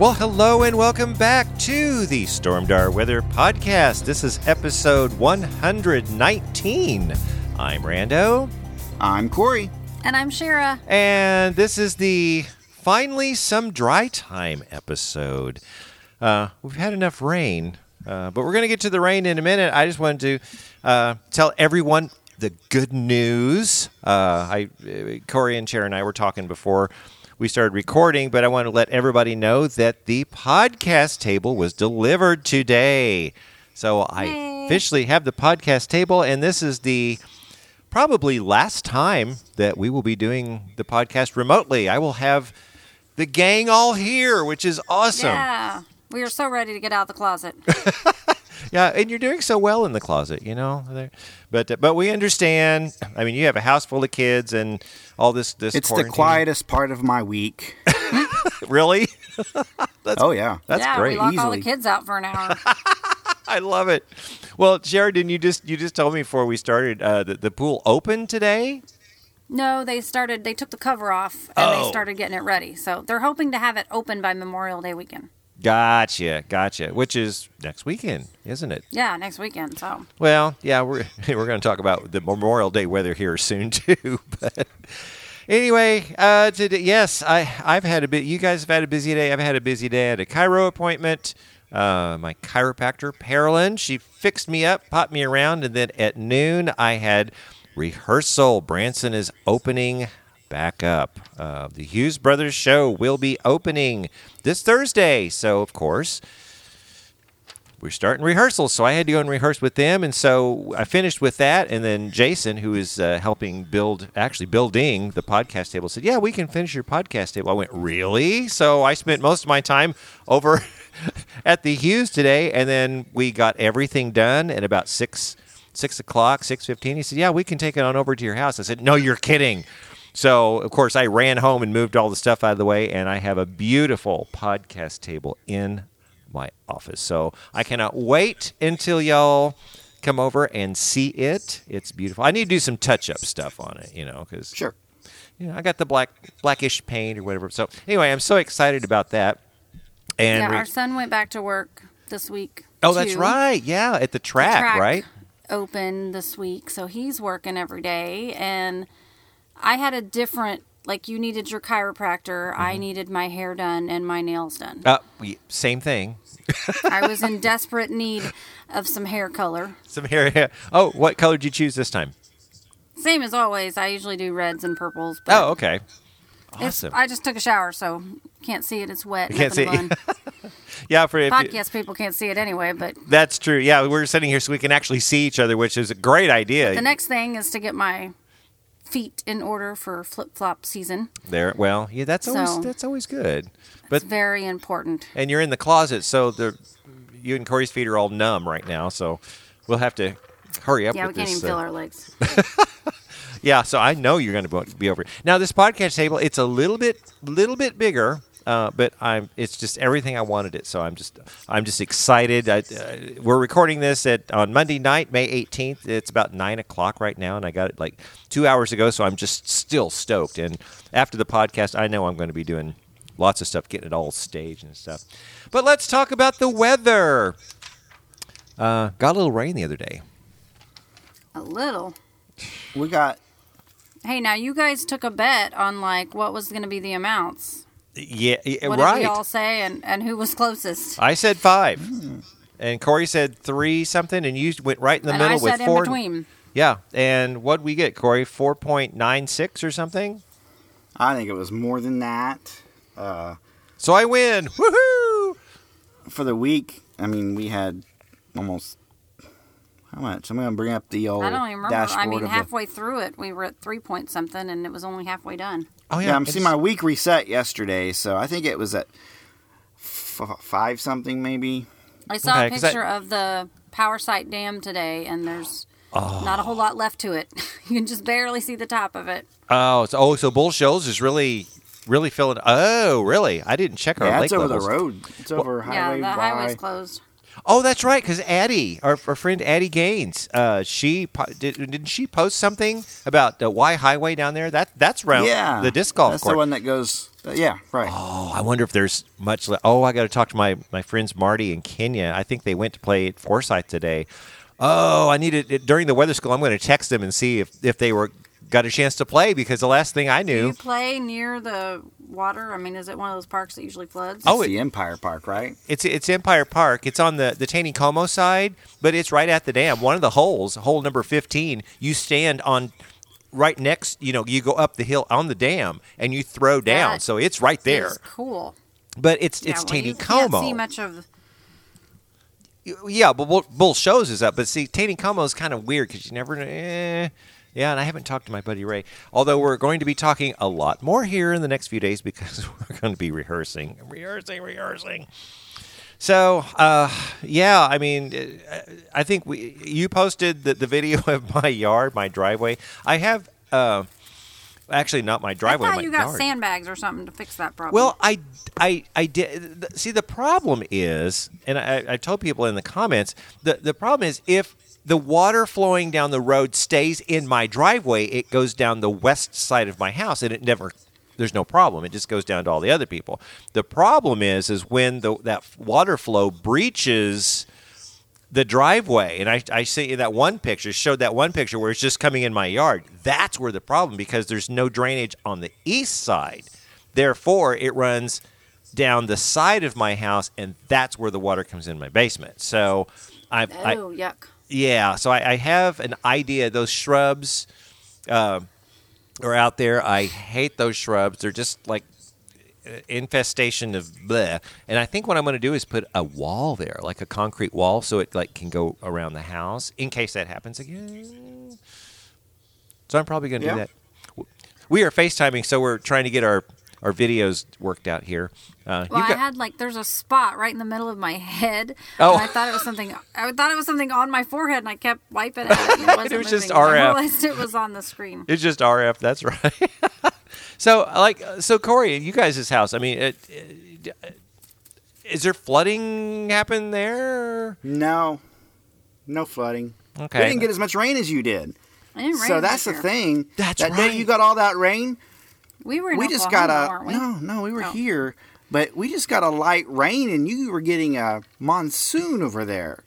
Well, hello and welcome back to the Stormdar Weather Podcast. This is episode 119. I'm Rando, I'm Corey. And I'm Shira. and this is the finally some dry time episode. Uh, we've had enough rain, uh, but we're going to get to the rain in a minute. I just wanted to uh, tell everyone the good news. Uh, I, Corey and Sharon and I were talking before we started recording, but I want to let everybody know that the podcast table was delivered today. So I Yay. officially have the podcast table, and this is the probably last time that we will be doing the podcast remotely. I will have the gang all here, which is awesome. Yeah. We are so ready to get out of the closet. Yeah, and you're doing so well in the closet, you know. But uh, but we understand. I mean, you have a house full of kids and all this. This It's the quietest part of my week. Really, oh yeah. that's yeah, great. we lock all the kids out for an hour. I love it. Well, Sheridan, you just you just told me before we started uh, that the pool opened today. no, they started, they took the cover off and Oh. they started getting it ready. So they're hoping to have it open by Memorial Day weekend. Gotcha, gotcha. Which is next weekend, isn't it? Yeah, next weekend. So Well, yeah, we're we're going to talk about the Memorial Day weather here soon too. But anyway, uh, today, yes, I I've had a bit. You guys have had a busy day. I've had a busy day. I had a chiro appointment. Uh, my chiropractor, Parolyn, she fixed me up, popped me around, and then at noon I had rehearsal. Branson is opening back up. Uh, the Hughes Brothers show will be opening this Thursday, so of course we're starting rehearsals, so I had to go and rehearse with them, and so I finished with that. And then Jason, who is uh, helping build, actually building the podcast table, said, "Yeah, we can finish your podcast table." I went, "Really?" So I spent most of my time over at the Hughes today, and then we got everything done at about six six o'clock, six fifteen. He said, "Yeah, we can take it on over to your house." I said, "No, you're kidding." So of course I ran home and moved all the stuff out of the way, and I have a beautiful podcast table in my office. So I cannot wait until y'all come over and see it. It's beautiful. I need to do some touch up stuff on it, you know, because Sure. you know I got the black blackish paint or whatever. So anyway, I'm so excited about that. And yeah, re- our son went back to work this week. oh, that's right. Yeah, at the The track, right? Open this week. So he's working every day. And I had a different, like, you needed your chiropractor. I Mm-hmm. needed my hair done and my nails done. Uh, same thing. I was in desperate need of some hair color. Some hair. Oh, what color did you choose this time? Same as always. I usually do reds and purples. But Oh, okay. Awesome. I just took a shower, so can't see it. It's wet. You can't see fun. Yeah, for you- Podcast people can't see it anyway. But That's true. Yeah, we're sitting here so we can actually see each other, which is a great idea. the next thing is to get my feet in order for flip flop season. there, well, yeah, that's always that's always good. It's But very important. and you're in the closet, so the you and Corey's feet are all numb right now. So we'll have to hurry up Yeah, we can't this. even feel uh, our legs. yeah, so I know you're going to be over. Now this podcast table, it's a little bit little bit bigger. Uh, but I'm. It's just everything I wanted it. So I'm just. I'm just excited. I, uh, we're recording this at on Monday night, May 18th. It's about nine o'clock right now, and I got it like two hours ago. So I'm just still stoked. And after the podcast, I know I'm going to be doing lots of stuff, getting it all staged and stuff. But let's talk about the weather. Uh, got a little rain the other day. A little. We got Hey, now you guys took a bet on like what was going to be the amounts. Yeah, yeah What right. did we all say, and, and who was closest? I said five, and Corey said three something, and you went right in the and middle I with said four. in between. Yeah, and what would we get, Corey? Four point nine six or something. I think it was more than that. Uh, So I win. Woohoo! for the week, I mean, we had almost how much? I'm gonna bring up the old I don't even remember. dashboard I mean, of the. halfway through it, we were at three point something, and it was only halfway done. Oh Yeah, I'm it's- seeing my week reset yesterday, so I think it was at f- five something maybe. I saw Okay, a 'cause I- picture of the Powersite Dam today, and there's Oh. not a whole lot left to it. you can just barely see the top of it. Oh, so, oh, so Bull Shoals is really, really filling. Oh, really? I didn't check our Yeah, lake it's over levels. the road. It's over highway. yeah, the Y. highway's closed. Oh, that's right. Because Addie, our, our friend Addie Gaines, uh, she po- did, didn't she post something about the Y Highway down there? That that's around Yeah, the disc golf That's course. the one that goes. uh, yeah, right. Oh, I wonder if there's much. Le- oh, I got to talk to my my friends Marty and Kenya. I think they went to play at Forsyth today. Oh, I needed it during the weather school. I'm going to text them and see if if they were got a chance to play because the last thing I Do knew. you play near the water? I mean, is it one of those parks that usually floods? Oh, it's it- the Empire Park, right? It's it's Empire Park. It's on the the Taneycomo side, but it's right at the dam. One of the holes, hole number fifteen, you stand on right next. You know, you go up the hill on the dam and you throw down. That so it's right there. Cool. But it's Yeah, it's well, Taney you can't Como. see much of. Yeah, but Bull, Bull Shoals is up. But see, Taneycomo is kind of weird because you never. Eh, yeah, and I haven't talked to my buddy Ray. Although we're going to be talking a lot more here in the next few days because we're going to be rehearsing, rehearsing, rehearsing. So, uh, yeah, I mean, uh, I think we you posted the, the video of my yard, my driveway. I have, uh, actually, not my driveway. I thought you got yard. sandbags or something to fix that problem. Well, I, I, I did. See, the problem is, and I, I told people in the comments, the, the problem is if the water flowing down the road stays in my driveway, it goes down the west side of my house, and it never. There's no problem. It just goes down to all the other people. The problem is, is when the that water flow breaches the driveway, and I, I see that one picture showed that one picture where it's just coming in my yard. That's where the problem because there's no drainage on the east side. Therefore, it runs down the side of my house, and that's where the water comes in my basement. So, I, I oh yuck! Yeah, so I, I have an idea. Those shrubs uh, are out there. I hate those shrubs. They're just like uh, infestation of bleh. And I think what I'm going to do is put a wall there, like a concrete wall, so it like can go around the house in case that happens again. So I'm probably going to Yeah. do that. We are FaceTiming, so we're trying to get our our videos worked out here. Uh, Well, you've I had like there's a spot right in the middle of my head. Oh. and I thought it was something. I thought it was something on my forehead, and I kept wiping it. And it, wasn't was just moving. I RF. realized it was on the screen. It's just RF. That's right. so, like, so Corey, you guys' house. I mean, it, it, is there flooding happen there? No, no flooding. Okay. We didn't get as much rain as you did. It didn't rain So that's the year. thing. That's that day right. you got all that rain. We were in we just got a we? no, no. We were Oh. here, but we just got a light rain, and you were getting a monsoon over there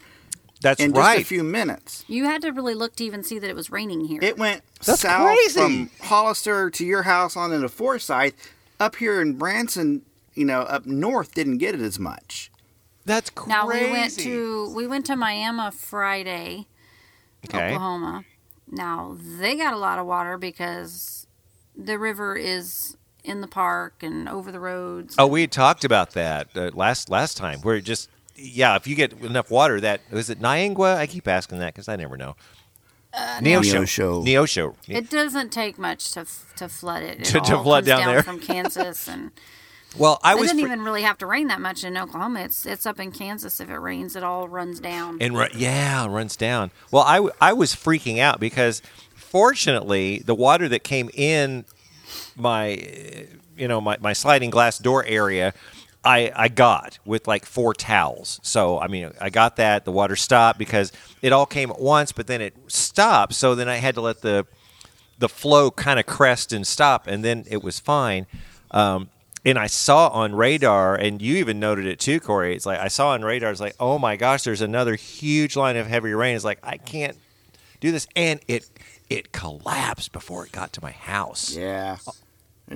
That's in right. just a few minutes. You had to really look to even see that it was raining here. It went That's south crazy. from Hollister to your house on into Forsyth. Up here in Branson, you know, up north didn't get it as much. That's crazy. now we went to we went to Miami Friday, okay. Oklahoma. Now they got a lot of water because the river is in the park and over the roads. Oh, we had talked about that uh, last last time. Where it just yeah, if you get enough water, that is it Niangua. I keep asking that because I never know. Uh, Neosho. Neosho. Neosho. It doesn't take much to to flood it. It To- to flood comes down there. from Kansas, and Well, I it was doesn't fr- even really have to rain that much in Oklahoma. It's it's up in Kansas. If it rains, it all runs down. And ru- yeah, runs down. Well, I, w- I was freaking out because fortunately the water that came in my you know my, my sliding glass door area I, I got with like four towels. So I mean I got that the water stopped because it all came at once, but then it stopped. So then I had to let the the flow kind of crest and stop, and then it was fine. Um, and I saw on radar, and you even noted it too, Corey. It's like I saw on radar. It's like, oh my gosh, there's another huge line of heavy rain. It's like I can't do this, and it it collapsed before it got to my house. Yeah.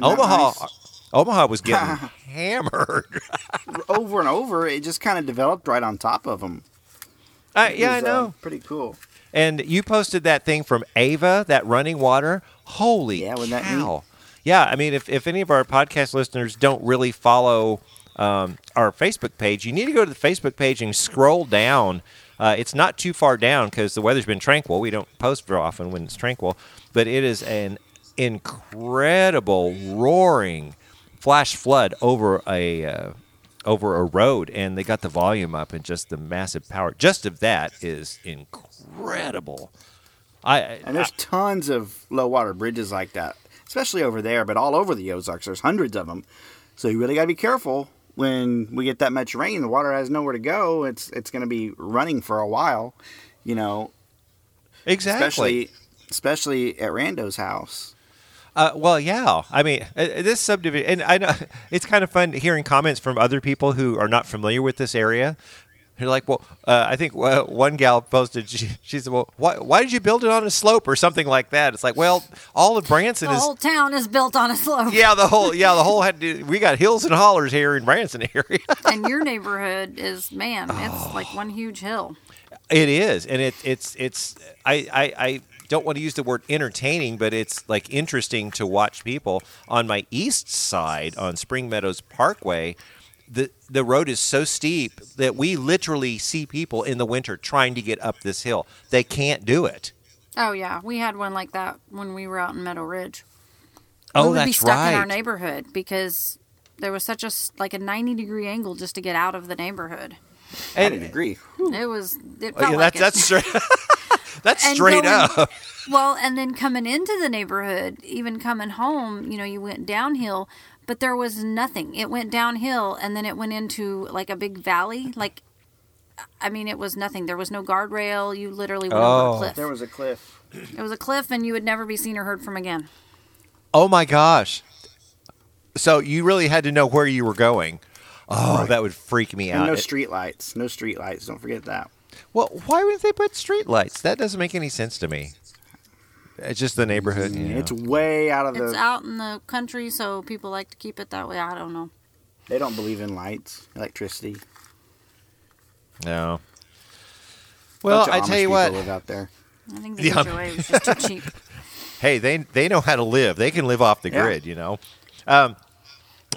Omaha, nice? Omaha was getting hammered. over and over, it just kind of developed right on top of them. I, yeah, I know. pretty cool. And you posted that thing from Ava, that running water. Holy Yeah, wasn't that cow! yeah, I mean, if, if any of our podcast listeners don't really follow um, our Facebook page, you need to go to the Facebook page and scroll down. Uh, it's not too far down because the weather's been tranquil. We don't post very often when it's tranquil, but it is an incredible roaring flash flood over a uh, over a road, and they got the volume up and just the massive power. Just of that is incredible. I And there's tons of low water bridges like that, especially over there, but all over the Ozarks. There's hundreds of them. So you really got to be careful when we get that much rain. The water has nowhere to go. It's it's going to be running for a while, you know, exactly. especially especially at Rando's house. Uh, well, yeah. I mean, uh, this subdivision, and I know it's kind of fun hearing comments from other people who are not familiar with this area. They're like, well, uh, I think uh, one gal posted, she, she said, well, why, why did you build it on a slope or something like that? It's like, well, all of Branson is The is, whole town is built on a slope. yeah, the whole, yeah, the whole had to, we got hills and hollers here in Branson area. And your neighborhood is, man, it's like one huge hill. It is, and it, it's it's I, I I don't want to use the word entertaining, but it's like interesting to watch people on my east side on Spring Meadows Parkway. The the road is so steep that we literally see people in the winter trying to get up this hill. They can't do it. Oh yeah, we had one like that when we were out in Meadow Ridge. Oh, we would that's be stuck right. in our neighborhood because there was such a s- like a ninety degree angle just to get out of the neighborhood. I And- agree. It was. It Oh, felt yeah, like that's it. that's straight. that's And straight going- up. Well, and then coming into the neighborhood, even coming home, you know, you went downhill, but there was nothing. It went downhill and then it went into like a big valley. Like, I mean, it was nothing. There was no guardrail. You literally went over Oh. a cliff. There was a cliff. it was a cliff, and you would never be seen or heard from again. Oh my gosh! So you really had to know where you were going. Oh, that would freak me And out. no It- street lights. No street lights. Don't forget that. Well, why would they put street lights? That doesn't make any sense to me. It's just the neighborhood. You know. It's way out of the. It's out in the country, so people like to keep it that way. I don't know. They don't believe in lights, electricity. no. Well, I Amish tell you people what. live out there. I think the Yeah. HOA was just too cheap. Hey, they they know how to live. They can live off the Yeah. grid. You know. Um,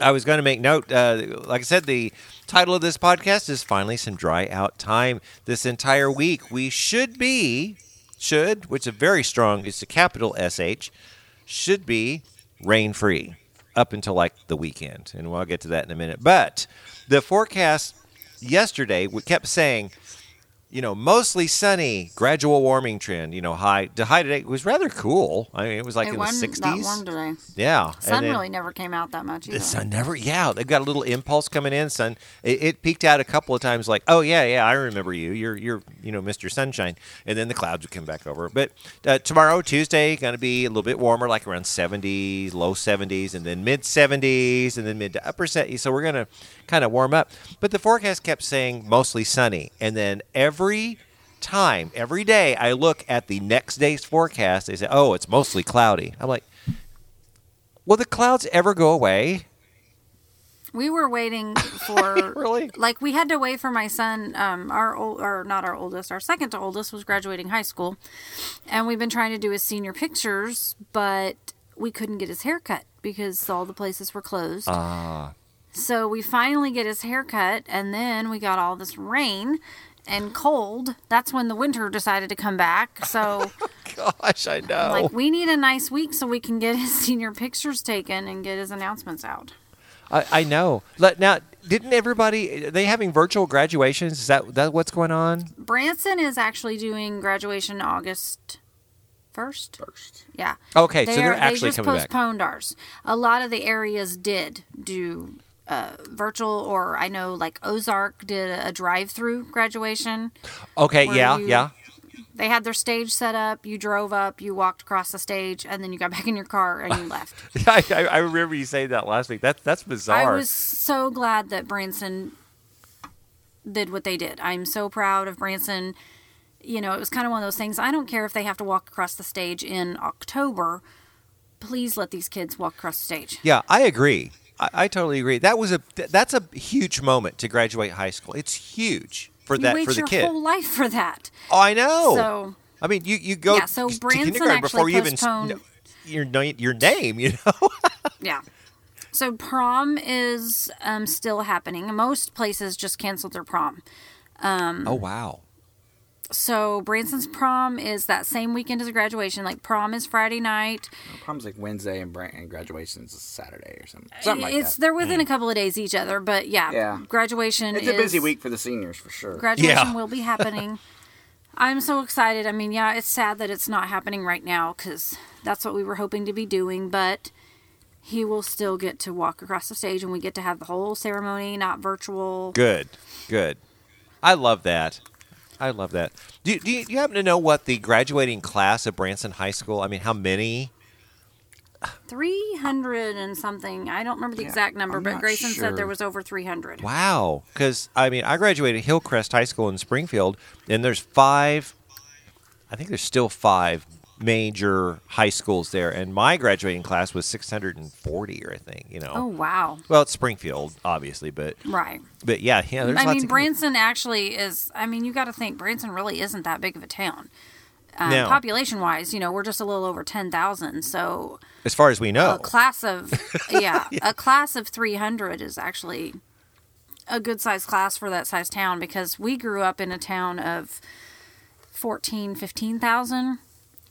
I was going to make note. Uh, like I said, the title of this podcast is finally some dry out time. This entire week, we should be should, which is a very strong. It's a capital sh. Should be rain free up until like the weekend, and we'll get to that in a minute. But the forecast yesterday we kept saying you know, mostly sunny, gradual warming trend. You know, high to high today it was rather cool. I mean, it was like it in the sixties. warm today. Yeah, Sun then really never came out that much either. the sun never. Yeah, they've got a little impulse coming in. Sun, it, it peaked out a couple of times. Like, oh yeah, yeah, I remember you. You're you're you know Mr. Sunshine, and then the clouds would come back over. But uh, tomorrow, Tuesday, going to be a little bit warmer, like around seventies, low seventies, and then mid seventies, and then mid to upper seventies. So we're going to kind of warm up. But the forecast kept saying mostly sunny, and then every time, every day, I look at the next day's forecast. They say, "Oh, it's mostly cloudy." I'm like, "Will the clouds ever go away?" We were waiting for Really? like we had to wait for my son. Um, our old or not our oldest, our second to oldest was graduating high school, and we've been trying to do his senior pictures, but we couldn't get his hair cut because all the places were closed. Ah. So we finally get his hair cut, and then we got all this rain and cold. That's when the winter decided to come back. So oh Gosh, I know. like we need a nice week so we can get his senior pictures taken and get his announcements out. I, I know. Let, now, didn't everybody? Are they having virtual graduations? Is that that what's going on? Branson is actually doing graduation August first. First. Yeah. Okay, so they're They actually just coming back. postponed ours. A lot of the areas did do uh, virtual, or I know like Ozark did a, drive-through graduation. Okay, yeah, you- yeah. They had their stage set up. You drove up, you walked across the stage, and then you got back in your car and you left. I, I, remember you saying that last week. That That's bizarre. I was so glad that Branson did what they did. I'm so proud of Branson. You know, it was kind of one of those things. I don't care if they have to walk across the stage in October. Please let these kids walk across the stage. yeah, I agree. I, I totally agree. That was a that's a huge moment to graduate high school. It's huge for You that wait for the your kid. whole life for that. oh, I know. So I mean, you you go Yeah, so to Branson kindergarten before you even know your your name. You know. Yeah. So prom is um, still happening. Most places just canceled their prom. oh wow. So Branson's prom is that same weekend as graduation. Like prom is Friday night. Prom's like Wednesday and, Brand- and graduation's Saturday or something. Something like it's that. they're within mm. a couple of days each other, but yeah, Yeah. graduation. It's is, a busy week for the seniors for sure. Graduation Yeah. will be happening. I'm so excited. I mean, yeah, it's sad that it's not happening right now because that's what we were hoping to be doing, but he will still get to walk across the stage and we get to have the whole ceremony, not virtual. Good. Good. I love that. I love that. Do, do, you, do you happen to know what the graduating class of Branson High School? I mean, how many? 300 and something. I don't remember the Yeah, exact number, I'm but Grayson sure. said there was over 300. Wow. Because I mean, I graduated Hillcrest High School in Springfield, and there's five. I think there's still five major high schools there, and my graduating class was 640, or I think. You know. Oh, wow. Well, it's Springfield, obviously, but Right. but yeah, yeah. There's I mean, Branson actually is. I mean, you got to think Branson really isn't that big of a town. Um, No. Population wise, you know, we're just a little over 10,000. So as far as we know. a class of, yeah, a class of 300 is actually a good sized class for that size town because we grew up in a town of 14, 15,000.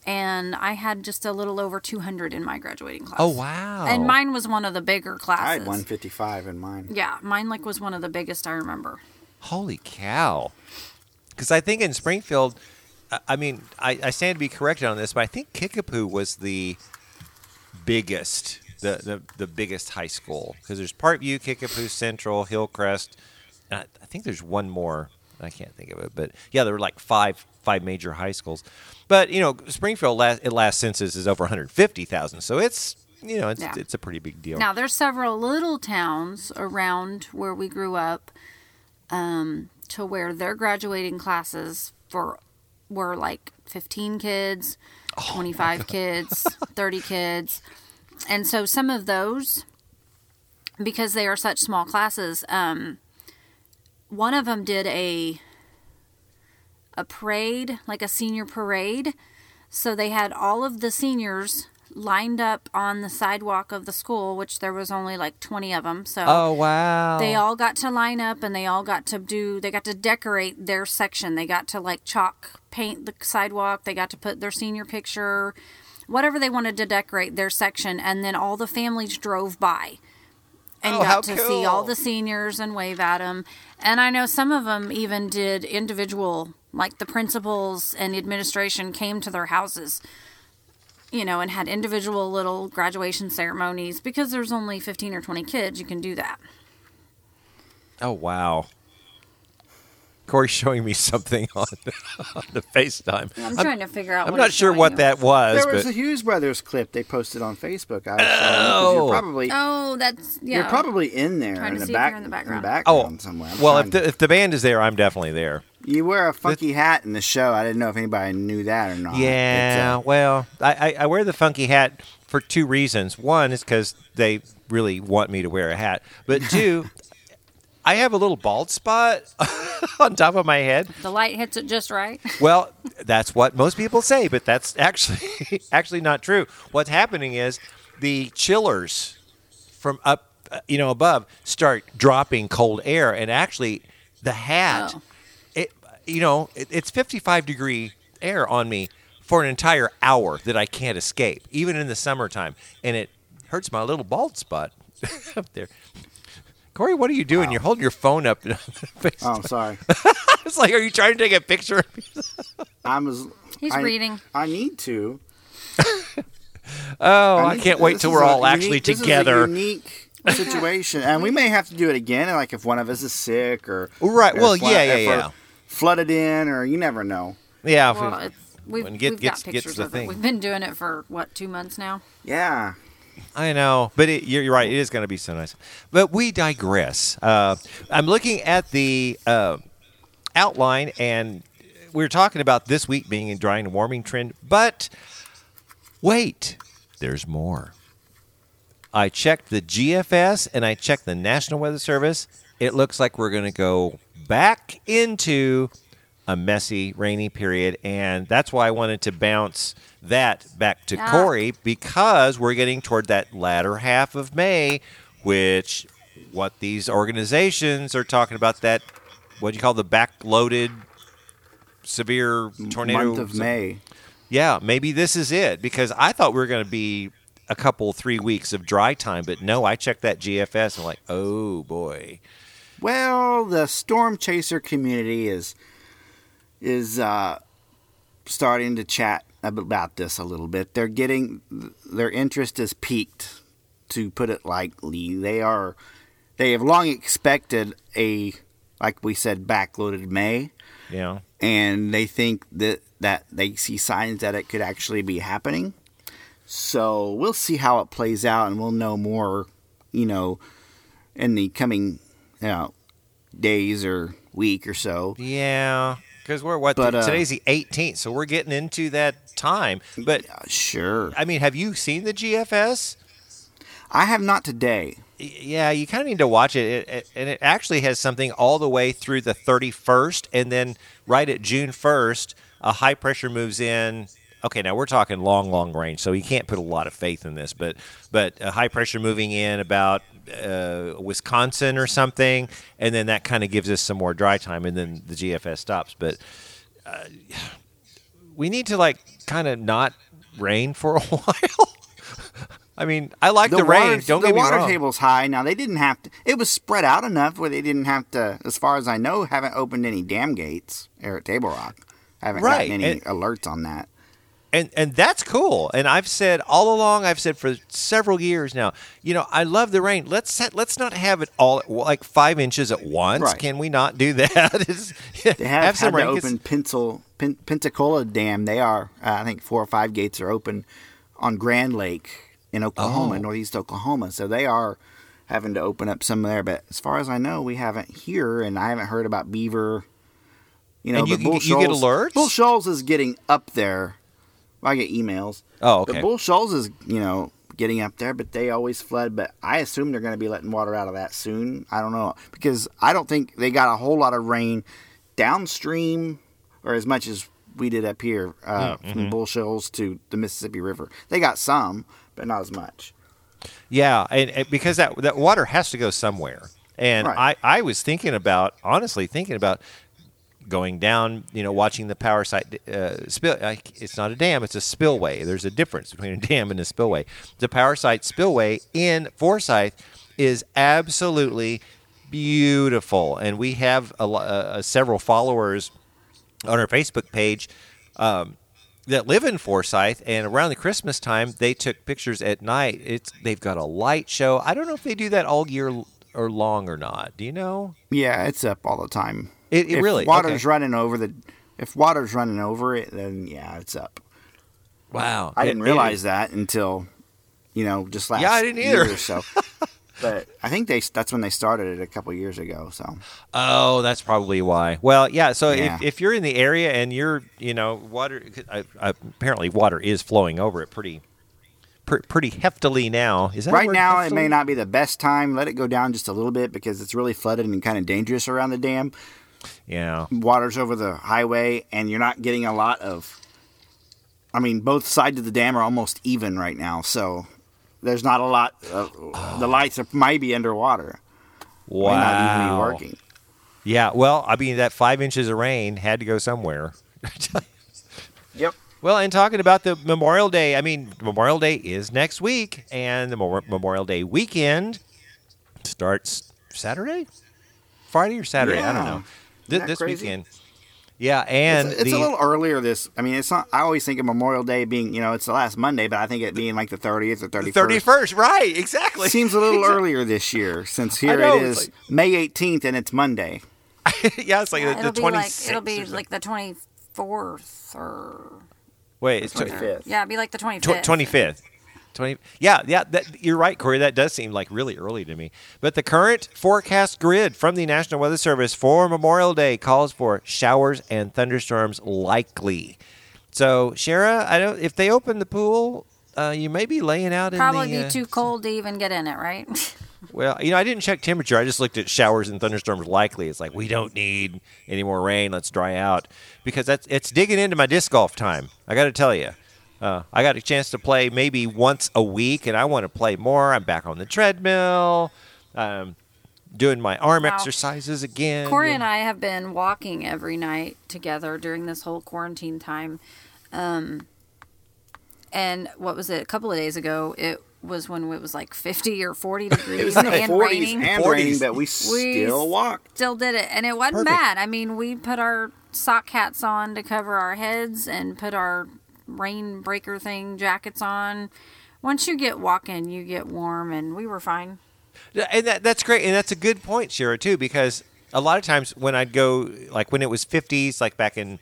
And I had just a little over 200 in my graduating class. oh wow. And mine was one of the bigger classes. I had 155 in mine. Yeah, mine like was one of the biggest I remember. Holy cow! Because I think in Springfield, I- I mean, I, I stand to be corrected on this, but I think Kickapoo was the biggest, the the, the biggest high school because there's Parkview, Kickapoo Central, Hillcrest. I, I think there's one more. I can't think of it, but yeah, there were like five five major high schools. But you know, Springfield last at last census is over 150,000, so it's you know it's Yeah. it's a pretty big deal. Now there's several little towns around where we grew up, um, to where their graduating classes for were like 15 kids, Oh 25 kids, 30 kids, and so some of those, because they are such small classes, um, one of them did a a parade, like a senior parade. So they had all of the seniors lined up on the sidewalk of the school, which there was only like 20 of them. So oh wow! they all got to line up and they all got to do, they got to decorate their section. They got to like chalk paint the sidewalk. They got to put their senior picture, whatever they wanted to decorate their section. And then all the families drove by and Oh, got to see all the seniors and wave at them. And I know some of them even did individual, like the principals and administration came to their houses, you know, and had individual little graduation ceremonies because there's only 15 or 20 kids. You can do that. Oh wow. Corey's showing me something on, on the FaceTime. I'm, trying to figure out. I'm what not sure what you. that was, There was a Hughes Brothers clip they posted on Facebook. I was showing you 'cause Oh. you're probably Oh, that's yeah. you're probably in there in the, see if back, you're in the background. background oh, somewhere. I'm well, if the, to- if the band is there, I'm definitely there. you wear a funky hat in the show, I didn't know if anybody knew that or not. Yeah, uh, well, I, I, I wear the funky hat for two reasons. One is because they really want me to wear a hat, but two, I have a little bald spot on top of my head. the light hits it just right. Well, that's what most people say, but that's actually actually not true. What's happening is the chillers from up, you know, above start dropping cold air, and actually the hat, Oh. it, you know, it, it's 55 degree air on me for an entire hour that I can't escape, even in the summertime, and it hurts my little bald spot up there. Corey, what are you doing? You're holding your phone up. Oh, I'm sorry. it's like, are you trying to take a picture? I'm. As, He's I, reading. I need to. Oh, I need can't to- wait this till we're a all actually unique- this is a together. unique situation, and we may have to do it again. Like if one of us is sick or Right, or well, if one- yeah, yeah, yeah. Flooded in, or you never know. Yeah, Well, we- it's, we've, when get- we've gets- got gets pictures the of thing. it. We've been doing it for what two months now. Yeah. I know, but it, you're, you're right. It is going to be so nice. But we digress. Uh, I'm looking at the uh, outline, and we are talking about this week being a drying and warming trend. But wait, there's more. I checked the GFS and I checked the National Weather Service. It looks like we're going to go back into a messy, rainy period, and that's why I wanted to bounce that back to Ah. Corey because we're getting toward that latter half of May, which what these organizations are talking about that what do you call the backloaded severe tornado Month of May. yeah, maybe this is it because I thought we were going to be a couple three weeks of dry time, but no, I checked that GFS and like, oh boy, Well, the storm chaser community is is uh, starting to chat about this a little bit. They're getting their interest is peaked, to put it lightly. They are they have long expected a like we said backloaded May, yeah, and they think that that they see signs that it could actually be happening. So we'll see how it plays out, and we'll know more, you know, in the coming, you know, days or week or so. yeah, because we're what But, uh, today's the 18th, so we're getting into that time. But Uh, sure, I mean, have you seen the GFS? I have not today. Yeah, you kind of need to watch it. It, it, and it actually has something all the way through the 31st, and then right at June 1st, a high pressure moves in. Okay, now we're talking long, long range, so you can't put a lot of faith in this, but but a high pressure moving in about uh, Wisconsin or something, and then that kind of gives us some more dry time, and then the GFS stops. But uh, we need to like kind of not rain for a while. I mean, I like the, rain. water, Don't the get me The water wrong. table's high now. They didn't have to. It was spread out enough where they didn't have to. As far as I know, haven't opened any dam gates here at Table Rock. I haven't Right, gotten any and- alerts on that. And and that's cool. And I've said all along, I've said for several years now, you know, I love the rain. Let's set, let's not have it all at, like five inches at once. Right. Can we not do that? They have, some had to open Pencil, Pen, Pensacola Dam. They are, uh, I think, four or five gates are open on Grand Lake in Oklahoma, Oh. northeast Oklahoma. So they are having to open up some there. But as far as I know, we haven't here, and I haven't heard about Beaver. You know, And you Bull get- you get alerts? Bull Shoals is getting up there. I get emails. Oh, okay. Bull Shoals is, you know, getting up there, but they always flood. But I assume they're going to be letting water out of that soon. I don't know because I don't think they got a whole lot of rain downstream or as much as we did up here uh, Mm-hmm. from Bull Shoals to the Mississippi River. They got some, but not as much. Yeah, and, and because that that water has to go somewhere. And Right. I, I was thinking about honestly thinking about going down, you know, watching the Powersite uh, spill. It's not a dam; it's a spillway. There's a difference between a dam and a spillway. The Powersite spillway in Forsyth is absolutely beautiful, and we have a, lo- uh, several followers on our Facebook page um, that live in Forsyth, and around the Christmas time, they took pictures at night. It's they've got a light show. I don't know if they do that all year or long or not. Do you know? Yeah, it's up all the time. It- it if really- water's okay. running over the. If water's running over it, then yeah, it's up. Wow, I It- didn't it realize is- that until, you know, just last Yeah, I didn't year either. or so. but I think they that's when they started it a couple years ago. So Oh, that's probably why. Well, yeah. So Yeah. if, if you're in the area and you're, you know, water, uh, apparently water is flowing over it pretty, pr- pretty heftily now. Is that right now it may not be the best time. Let it go down just a little bit because it's really flooded and kind of dangerous around the dam. Yeah. Water's over the highway, and you're not getting a lot of. I mean, both sides of the dam are almost even right now, so there's not a lot. Of, The oh. lights are, might be underwater. Wow. Might not even be working. Yeah. Well, I mean, that five inches of rain had to go somewhere. Yep. Well, and talking about the Memorial Day, I mean, Memorial Day is next week, and the Mor- Memorial Day weekend starts Saturday, Friday or Saturday. I don't know. Isn't Th- that this crazy? weekend. Yeah, and it's, it's the, a little earlier. This, I mean, it's not. I always think of Memorial Day being, you know, it's the last Monday, but I think it being like the 30th or 31st. thirty first, right? Exactly. Seems a little Exactly. earlier this year since here know, it's is May 18th and it's Monday. yeah, it's like Yeah, the, it'll the be like it'll be like the twenty fourth or Wait, it's 25th. yeah, it'd be like the twenty fifth. twenty fifth. Twenty. Yeah, yeah. That, you're right, Corey. That does seem like really early to me. But the current forecast grid from the National Weather Service for Memorial Day calls for showers and thunderstorms likely. So, Shara, I don't. If they open the pool uh, you may be laying out Probably in the. be uh, too cold to even get in it, right? Well, you know, I didn't check temperature. I just looked at showers and thunderstorms likely. It's like we don't need any more rain. Let's dry out because that's it's digging into my disc golf time. I got to tell you, uh, I got a chance to play maybe once a week, and I want to play more. I'm back on the treadmill, um, doing my arm Wow. exercises again. Corey and I have been walking every night together during this whole quarantine time. Um, and what was it? A couple of days ago, it was when it was like 50 or 40 degrees It degrees was in the and 40s raining. and 40s. raining, but we still walked. Still did it, and it wasn't Perfect. bad. I mean, we put our sock hats on to cover our heads and put our rain breaker thing jackets on. Once you get walking, you get warm, and we were fine. And that, that's great. And that's a good point, Shira, too, because a lot of times when I'd go, like when it was 50s, like back in,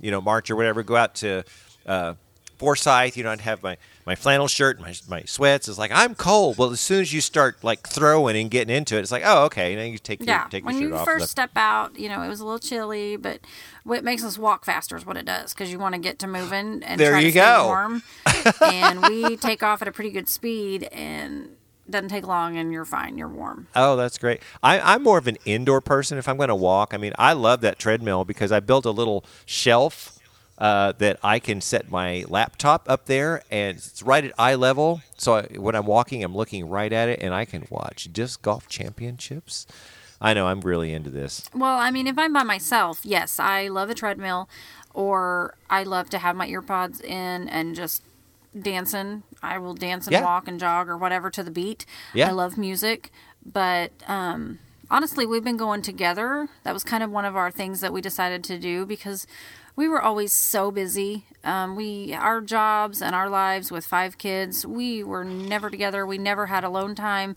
you know, March or whatever, go out to uh, Forsyth, you know, I'd have my, my flannel shirt, my, my sweats. It's like, I'm cold. Well, as soon as you start like throwing and getting into it, it's like, oh, okay. And then you take your, Yeah, take your when you off. first step out, you know, it was a little chilly, but what makes us walk faster is what it does because you want to get to moving and There try you to stay go. warm. and we take off at a pretty good speed, and doesn't take long, and you're fine. You're warm. Oh, that's great. I, I'm more of an indoor person if I'm going to walk. I mean, I love that treadmill because I built a little shelf uh, that I can set my laptop up there, and it's right at eye level. So I, when I'm walking, I'm looking right at it, and I can watch disc golf championships. I know I'm really into this. Well, I mean, if I'm by myself, yes, I love a treadmill, or I love to have my earpods in and just dancing. I will dance and Yeah. walk and jog or whatever to the beat. Yeah. I love music, but um, honestly, we've been going together. That was kind of one of our things that we decided to do because we were always so busy. Um, we our jobs and our lives with five kids. We were never together. We never had alone time.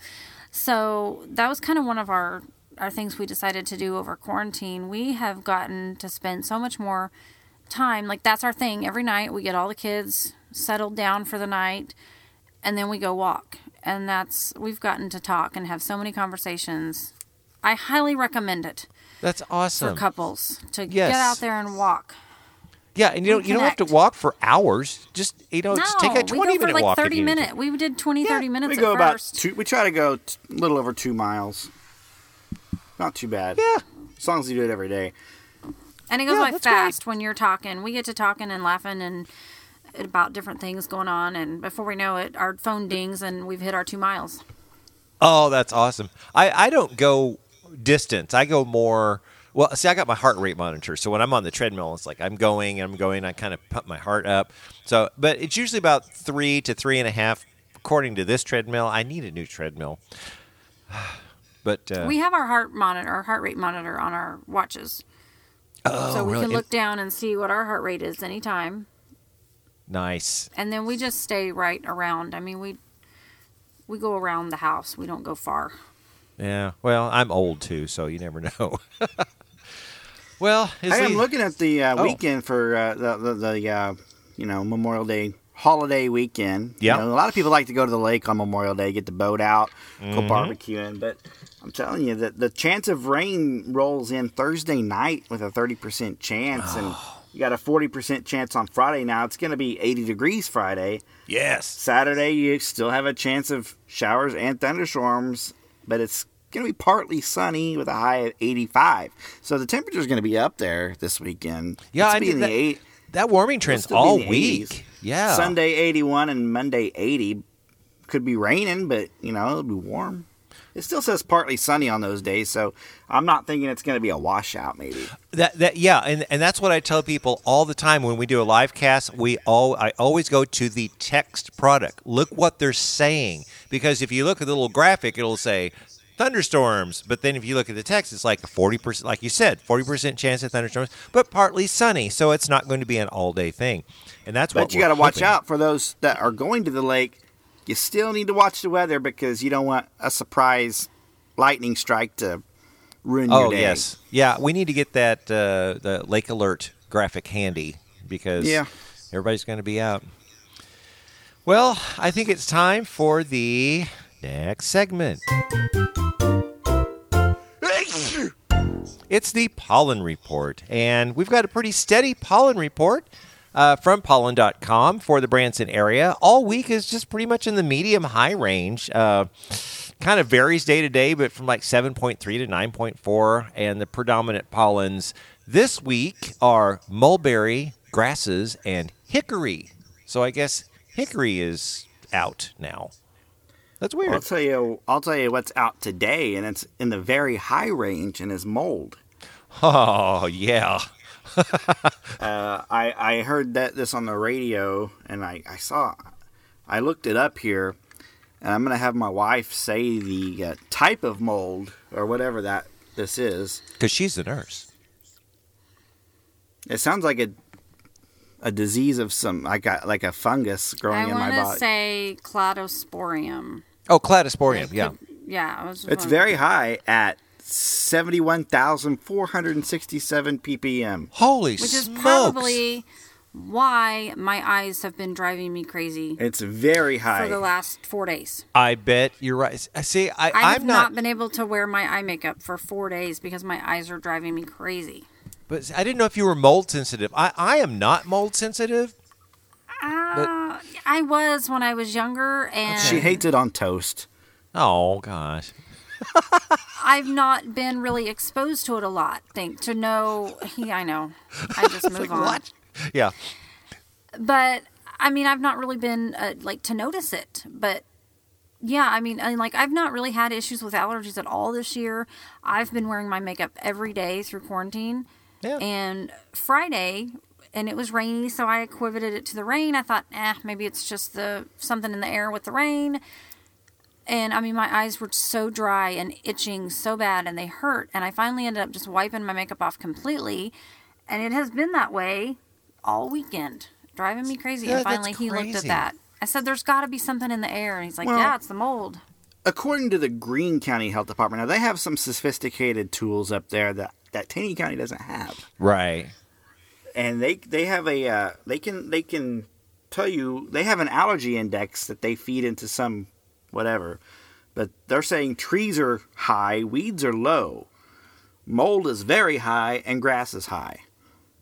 So that was kind of one of our our things we decided to do over quarantine. We have gotten to spend so much more time. Like that's our thing. Every night we get all the kids settled down for the night and then we go walk. And that's we've gotten to talk and have so many conversations. I highly recommend it That's awesome. for couples to Yes. get out there and walk. Yeah, and you don't you don't have to walk for hours. Just you know, No, just take a we twenty go for minute like walk. if 30 you need to. minutes. We did 20, 30 minutes we at go about first. two. We try to go t- a little over two miles. Not too bad. Yeah. As long as you do it every day. And it goes Yeah, by that's great. fast when you're talking. We get to talking and laughing and about different things going on, and before we know it, our phone dings and we've hit our two miles. Oh, that's awesome. I, I don't go distance. I go more. Well, see, I got my heart rate monitor, so when I'm on the treadmill, it's like I'm going, I'm going. I kind of pump my heart up. So, but it's usually about three to three and a half, according to this treadmill. I need a new treadmill. But uh, We have our heart monitor, our heart rate monitor on our watches, oh, so we really? can look down and see what our heart rate is anytime, nice. and then we just stay right around. I mean, we we go around the house. We don't go far. Yeah. Well, I'm old too, so you never know. Well, I am the- looking at the uh, Oh. weekend for uh, the the, the uh, you know Memorial Day holiday weekend. You Yeah. know, a lot of people like to go to the lake on Memorial Day, get the boat out, Mm-hmm. go barbecuing. But I'm telling you that the chance of rain rolls in Thursday night with a 30% chance, and you got a 40% chance on Friday. Now it's going to be 80 degrees Friday. yes. Saturday you still have a chance of showers and thunderstorms, but it's going to be partly sunny with a high of 85. So the temperature is going to be up there this weekend. Yeah, It's I be in that- the eight. That warming trend's still be in all week. 80s. Yeah. Sunday 81 and Monday 80. Could be raining, but you know it'll be warm. It still says partly sunny on those days, so I'm not thinking it's going to be a washout. Maybe That that yeah, and and that's what I tell people all the time when we do a live cast. We all I always go to the text product. Look what they're saying because if you look at the little graphic, it'll say thunderstorms, but then if you look at the text, it's like a forty percent, like you said, forty percent chance of thunderstorms, but partly sunny, so it's not going to be an all day thing, and that's what But you got to watch out for those that are going to the lake. You still need to watch the weather because you don't want a surprise lightning strike to ruin your day. Oh yes, yeah. We need to get that uh, the lake alert graphic handy because Yeah. everybody's going to be out. Well, I think it's time for the next segment. It's the pollen report, and we've got a pretty steady pollen report. uh, from pollen.com for the Branson area. All week is just pretty much in the medium high range. Uh, kind of varies day to day, but from like 7.3 to 9.4. And the predominant pollens this week are mulberry, grasses, and hickory. So I guess hickory is out now. That's weird. I'll tell you. I'll tell you what's out today, and it's in the very high range, and is mold. Oh yeah. Uh, I I heard that this on the radio, and I I saw, I looked it up here, and I'm gonna have my wife say the uh, type of mold or whatever that this is. Because she's the nurse. It sounds like a a disease of some like a like a fungus growing I in my want to body. say cladosporium. Oh, cladosporium. Yeah. Yeah, I was. it's wondering. very high at seventy one thousand four hundred and sixty seven ppm. Holy Which is smokes. probably why my eyes have been driving me crazy It's very high. for the last four days. I bet you're right. Uh, See, I, I have I'm not, not, been able to wear my eye makeup for four days because my eyes are driving me crazy. but I didn't know if you were mold sensitive. I, I am not mold sensitive. Uh, I was when I was younger, and she hates it on toast. Oh gosh. I've not been really exposed to it a lot. Think to know. Yeah, I know. I just move on. Yeah. but I mean, I've not really been uh, like to notice it. But yeah, I mean, I mean, like I've not really had issues with allergies at all this year. I've been wearing my makeup every day through quarantine. Yeah. And Friday, and it was rainy, so I equivocated it to the rain. I thought, eh, maybe it's just the something in the air with the rain. And I mean, my eyes were so dry and itching so bad, and they hurt. And I finally ended up just wiping my makeup off completely. And it has been that way all weekend, driving me crazy. Yeah, and that's finally, he looked at that. I said, "There's got to be something in the air," and he's like, Well- "Yeah, it's the mold." According to the Greene County Health Department, now they have some sophisticated tools up there that that Taney County doesn't have, Right. And they they have a uh, they can they can tell you they have an allergy index that they feed into some whatever, but they're saying trees are high, weeds are low, mold is very high, and grass is high.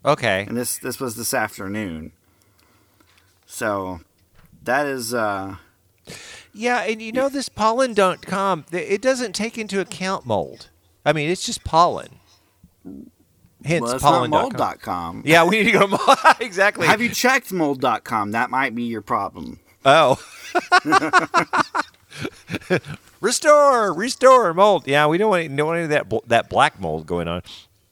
Okay. and this this was this afternoon. So that is uh Yeah, and you know this pollen.com, it doesn't take into account mold. I mean, it's just pollen. Hence well, it's not pollen.com. mold.com. Yeah, we need to go to mold. exactly. Have you checked mold.com? That might be your problem. Oh. restore, restore mold. Yeah, we don't want any, don't want any of that bl- that black mold going on.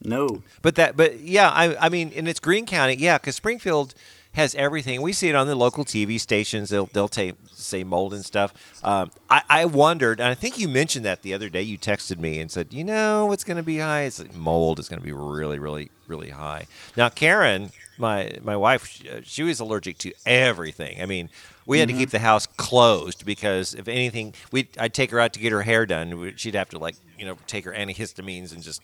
No. But that, but yeah, I, I mean, and it's Greene County, yeah, because Springfield has everything. We see it on the local TV stations. They'll they'll ta- say mold and stuff. Um, I, I wondered, and I think you mentioned that the other day. You texted me and said, you know, what's going to be high? It's like mold is going to be really, really, really high. Now, Karen, my my wife, she, she was allergic to everything. I mean. We had to keep the house closed because if anything, we I'd take her out to get her hair done. She'd have to like you know take her antihistamines and just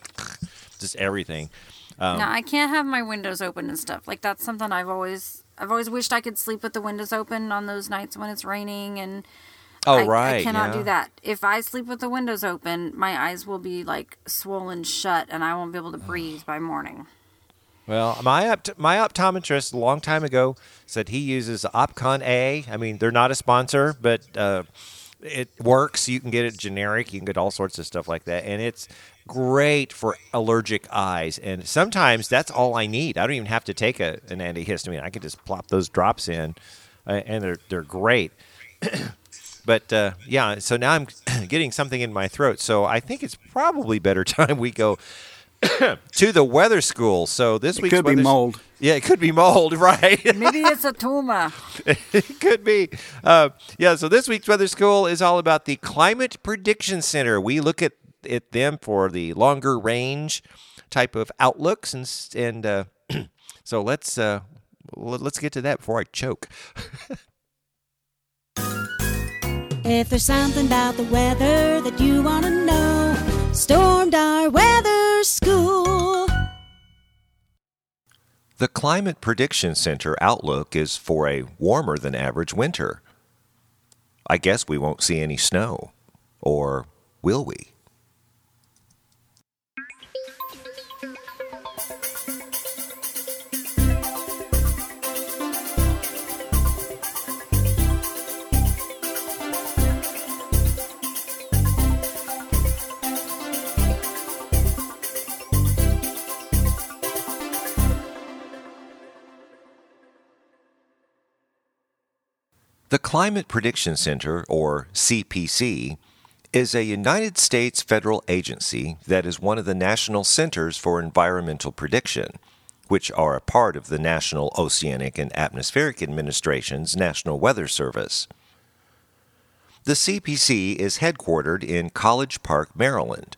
just everything. Um, no, I can't have my windows open and stuff. Like that's something I've always I've always wished I could sleep with the windows open on those nights when it's raining and Oh I, right, I cannot yeah. do that. If I sleep with the windows open, my eyes will be like swollen shut and I won't be able to breathe by morning. Well, my opt- my optometrist a long time ago said he uses Opcon A. I mean, they're not a sponsor, but uh, it works. You can get it generic. You can get all sorts of stuff like that, and it's great for allergic eyes. And sometimes that's all I need. I don't even have to take a, an antihistamine. I can just plop those drops in, uh, and they're they're great. But uh, yeah, so now I'm getting something in my throat. So I think it's probably better time we go to the weather school. So this It week's could be weather- mold. Yeah, it could be mold, right? Maybe it's a tumor. it could be. Uh, yeah. So this week's weather school is all about the Climate Prediction Center. We look at at them for the longer range type of outlooks, and and uh, so let's uh, let's get to that before I choke. If there's something about the weather that you want to know, Stormdar weather school. The Climate Prediction Center outlook is for a warmer than average winter. I guess we won't see any snow. Or will we? The Climate Prediction Center, or CPC, is a United States federal agency that is one of the national centers for environmental prediction, which are a part of the National Oceanic and Atmospheric Administration's National Weather Service. The CPC is headquartered in College Park, Maryland.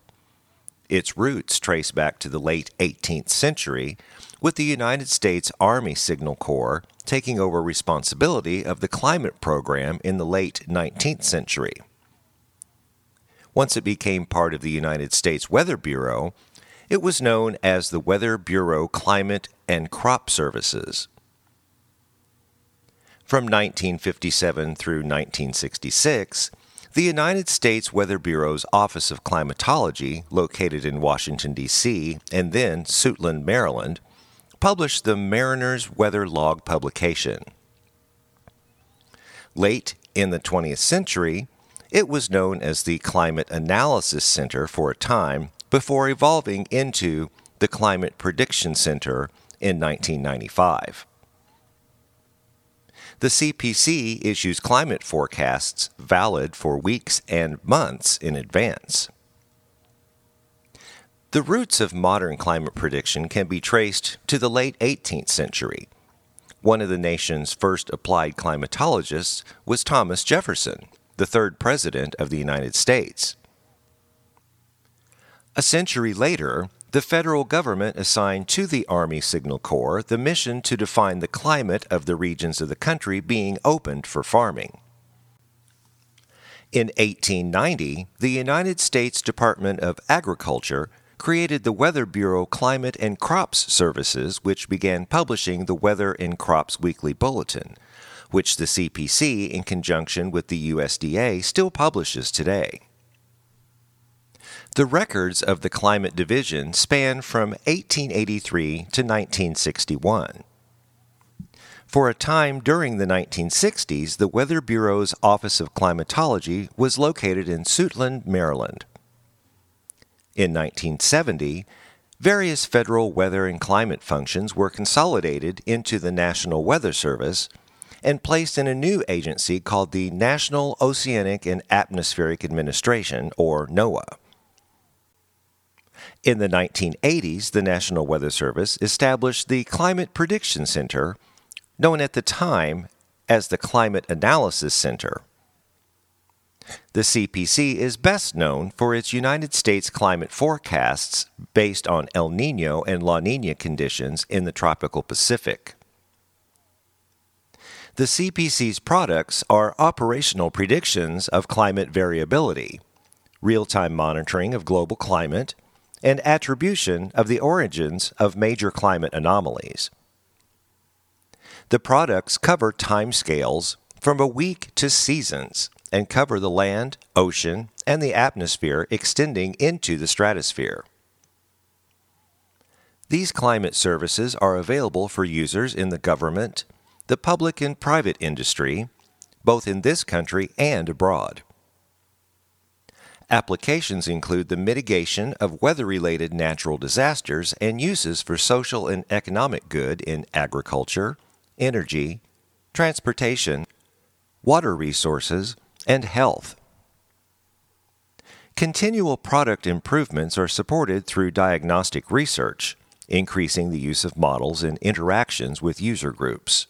Its roots trace back to the late 18th century, with the United States Army Signal Corps taking over responsibility of the climate program in the late 19th century. Once it became part of the United States Weather Bureau, it was known as the Weather Bureau Climate and Crop Services. From 1957 through 1966, the United States Weather Bureau's Office of Climatology, located in Washington, D.C., and then Suitland, Maryland, published the Mariner's Weather Log publication. Late in the 20th century, it was known as the Climate Analysis Center for a time before evolving into the Climate Prediction Center in 1995. The CPC issues climate forecasts valid for weeks and months in advance. The roots of modern climate prediction can be traced to the late 18th century. One of the nation's first applied climatologists was Thomas Jefferson, the third president of the United States. A century later, the federal government assigned to the Army Signal Corps the mission to define the climate of the regions of the country being opened for farming. In 1890, the United States Department of Agriculture created the Weather Bureau Climate and Crops Services, which began publishing the Weather and Crops Weekly Bulletin, which the CPC, in conjunction with the USDA, still publishes today. The records of the Climate Division span from 1883 to 1961. For a time during the 1960s, the Weather Bureau's Office of Climatology was located in Suitland, Maryland. In 1970, various federal weather and climate functions were consolidated into the National Weather Service and placed in a new agency called the National Oceanic and Atmospheric Administration, or NOAA. In the 1980s, the National Weather Service established the Climate Prediction Center, known at the time as the Climate Analysis Center. The CPC is best known for its United States climate forecasts based on El Nino and La Nina conditions in the tropical Pacific. The CPC's products are operational predictions of climate variability, real time monitoring of global climate, and attribution of the origins of major climate anomalies. The products cover timescales from a week to seasons and cover the land, ocean, and the atmosphere extending into the stratosphere. These climate services are available for users in the government, the public and private industry, both in this country and abroad. Applications include the mitigation of weather related natural disasters and uses for social and economic good in agriculture, energy, transportation, water resources, and health. Continual product improvements are supported through diagnostic research, increasing the use of models and interactions with user groups.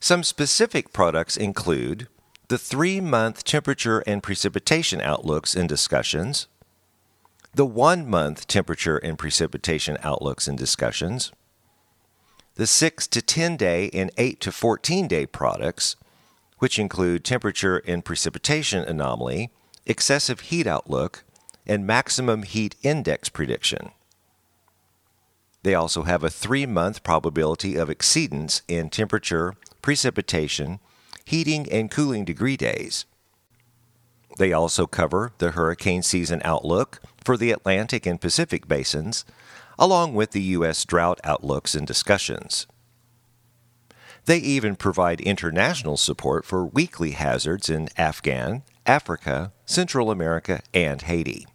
Some specific products include the three month temperature and precipitation outlooks and discussions, the one month temperature and precipitation outlooks and discussions, the 6 to 10 day and 8 to 14 day products, which include temperature and precipitation anomaly, excessive heat outlook, and maximum heat index prediction. They also have a three month probability of exceedance in temperature, precipitation, heating, and cooling degree days. They also cover the hurricane season outlook for the Atlantic and Pacific basins, along with the U.S. drought outlooks and discussions. They even provide international support for weekly hazards in Afghan, Africa, Central America, and Haiti.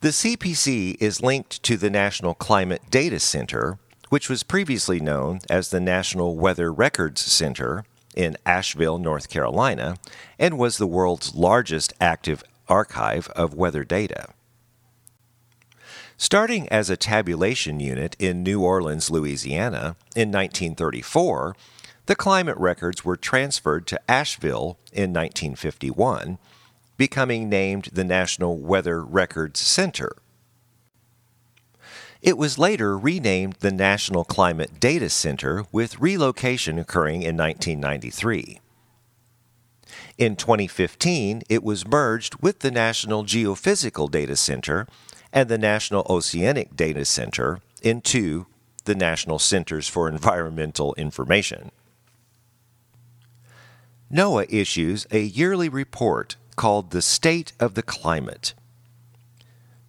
The CPC is linked to the National Climate Data Center, which was previously known as the National Weather Records Center in Asheville, North Carolina, and was the world's largest active archive of weather data. Starting as a tabulation unit in New Orleans, Louisiana, in 1934, the climate records were transferred to Asheville in 1951, becoming named the National Weather Records Center. It was later renamed the National Climate Data Center, with relocation occurring in 1993. In 2015, it was merged with the National Geophysical Data Center and the National Oceanic Data Center into the National Centers for Environmental Information. NOAA issues a yearly report called the State of the Climate.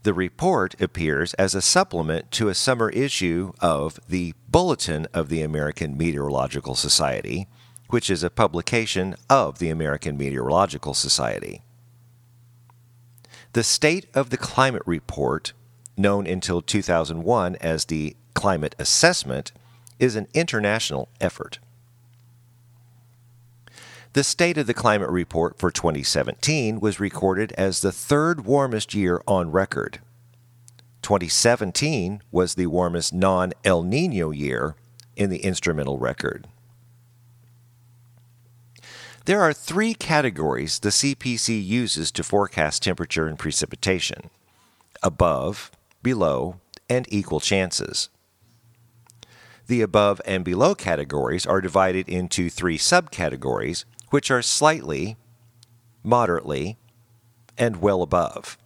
The report appears as a supplement to a summer issue of the Bulletin of the American Meteorological Society, which is a publication of the American Meteorological Society. The State of the Climate Report, known until 2001 as the Climate Assessment, is an international effort. The State of the Climate Report for 2017 was recorded as the third warmest year on record. 2017 was the warmest non El Nino year in the instrumental record. There are three categories the CPC uses to forecast temperature and precipitation above, below, and equal chances. The above and below categories are divided into three subcategories which are slightly, moderately, and well above.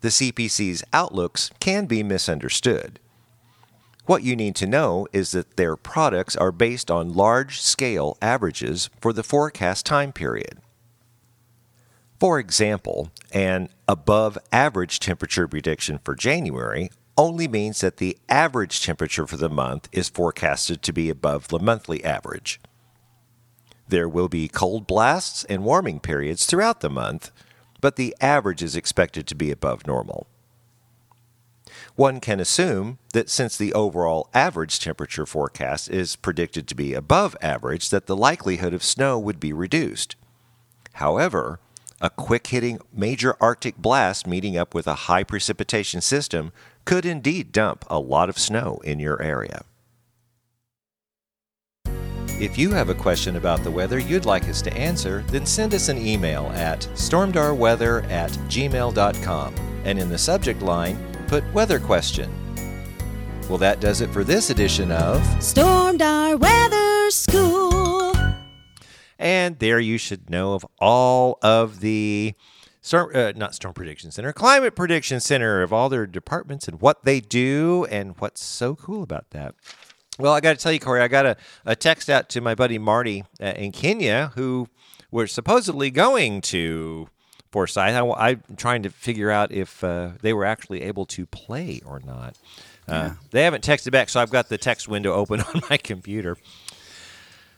The CPC's outlooks can be misunderstood. What you need to know is that their products are based on large scale averages for the forecast time period. For example, an above average temperature prediction for January only means that the average temperature for the month is forecasted to be above the monthly average. There will be cold blasts and warming periods throughout the month, but the average is expected to be above normal. One can assume that since the overall average temperature forecast is predicted to be above average, that the likelihood of snow would be reduced. However, a quick hitting major Arctic blast meeting up with a high precipitation system could indeed dump a lot of snow in your area. If you have a question about the weather you'd like us to answer, then send us an email at stormdarweather at gmail.com and in the subject line, put weather question. Well, that does it for this edition of Stormdar Weather School. And there you should know of all of the storm, uh, not storm prediction center, climate prediction center of all their departments and what they do and what's so cool about that. Well, I got to tell you, Corey, I got a, a text out to my buddy Marty uh, in Kenya who were supposedly going to Forsyth. I, am trying to figure out if uh, they were actually able to play or not. Uh, yeah. They haven't texted back, so I've got the text window open on my computer.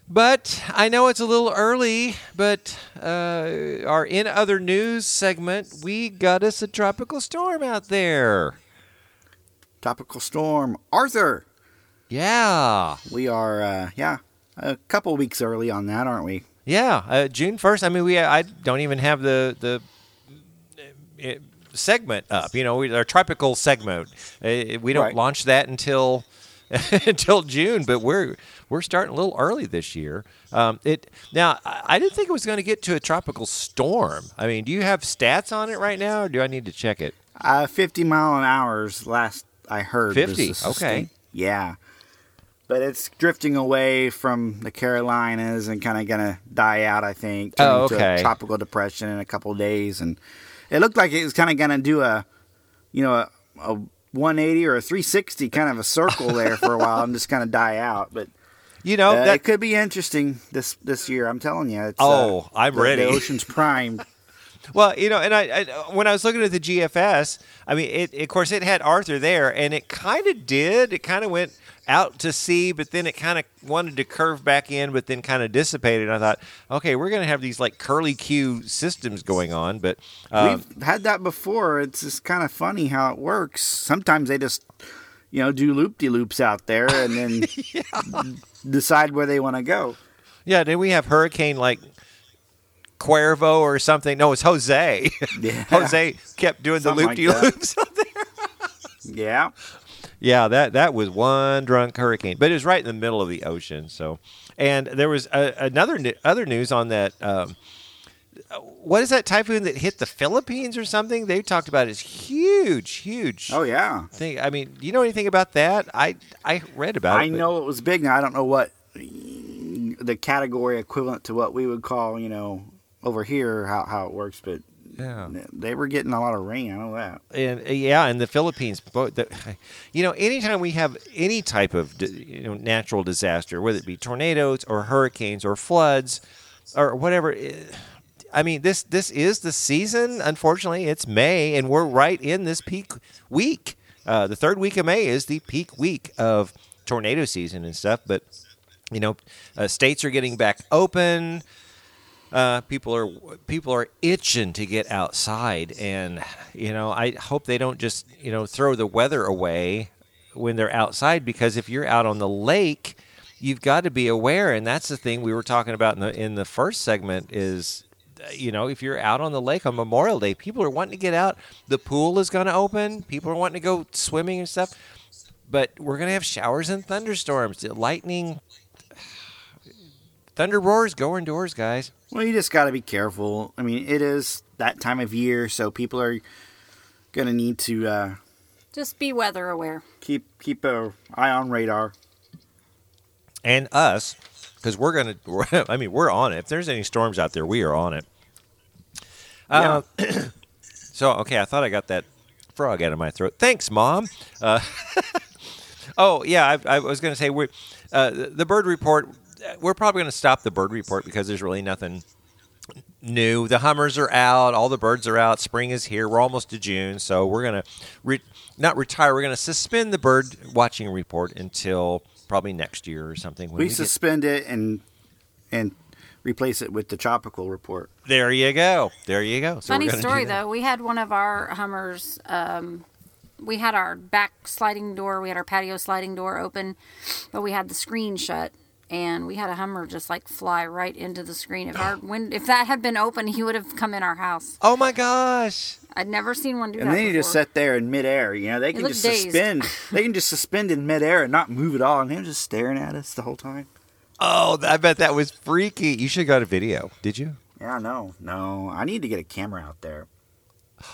But I know it's a little early, but uh, our in other news segment, we got us a tropical storm out there. Tropical storm Arthur. Yeah. We are, uh, yeah, a couple weeks early on that, aren't we? Yeah, uh, June first. I mean, we I don't even have the the uh, segment up. You know, we, our tropical segment. Uh, we don't right. launch that until until June, but we're we're starting a little early this year. Um, it now I didn't think it was going to get to a tropical storm. I mean, do you have stats on it right now, or do I need to check it? Uh, Fifty mile an hour's last I heard. Fifty. Okay. Yeah, but it's drifting away from the Carolinas and kind of going to die out. I think. Oh, okay. To a tropical depression in a couple days, and it looked like it was kind of going to do a, you know, a, a 180 or a 360 kind of a circle there for a while and just kind of die out. But you know, uh, that it could be interesting this this year. I'm telling you. It's, uh, oh, uh, I'm the, ready. The ocean's primed. Well, you know, and I, I, when I was looking at the GFS, I mean, it, of course, it had Arthur there, and it kind of did. It kind of went out to sea, but then it kind of wanted to curve back in, but then kind of dissipated. I thought, okay, we're going to have these like curly Q systems going on, but um, we've had that before. It's just kind of funny how it works. Sometimes they just you know, do loop de loops out there and then decide where they want to go. Yeah, then we have hurricane like Cuervo or something. No, it's Jose. Yeah. Jose kept doing the Something loop like de loops. Yeah. Yeah, that that was one drunk hurricane, but it was right in the middle of the ocean. So, and there was a, another other news on that. Um, what is that typhoon that hit the Philippines or something? They talked about it's huge, huge Oh yeah. thing. I mean, do you know anything about that? I I read about it. I know it was big. Now I don't know what the category equivalent to what we would call, you know, over here how how it works, but Yeah. they were getting a lot of rain. I know that. and uh, yeah, in the Philippines, you know, anytime we have any type of you know natural disaster, whether it be tornadoes or hurricanes or floods or whatever, eh, I mean this this is the season. Unfortunately, it's May, and we're right in this peak week. Uh, the third week of May is the peak week of tornado season and stuff. But you know, uh, states are getting back open uh, people are people are itching to get outside, and you know I hope they don't just you know throw the weather away when they're outside because if you're out on the lake, you've got to be aware, and that's the thing we were talking about in the in the first segment is. You know, if you're out on the lake on Memorial Day, people are wanting to get out. The pool is going to open. People are wanting to go swimming and stuff. But we're going to have showers and thunderstorms, lightning, thunder roars. Go indoors, guys. Well, you just got to be careful. I mean, it is that time of year, so people are going to need to uh, Just be weather aware. keep keep a eye on radar. and us because we're gonna i mean we're on it if there's any storms out there we are on it uh, so okay i thought i got that frog out of my throat thanks mom uh, oh yeah I, I was gonna say we uh, the the bird report we're probably gonna stop the bird report because there's really nothing new the hummers are out all the birds are out spring is here we're almost to june so we're gonna re- not retire we're gonna suspend the bird watching report until probably next year or something when We, we get- suspend it and and replace it with the tropical report. there you go there you go so Funny story though. We had one of our Hummers. Um, we had our back sliding door. We had our patio sliding door open, but we had the screen shut, and we had a Hummer just like fly right into the screen. If our wind, if that had been open, he would have come in our house. oh my gosh I'd never seen one do And that. And then you just before. sit there in midair. You know, they can just dazed. suspend. they can just suspend in midair and not move at all, and they're just staring at us the whole time. oh i bet that was freaky you should have got a video did you Yeah, no, no. I need to get a camera out there.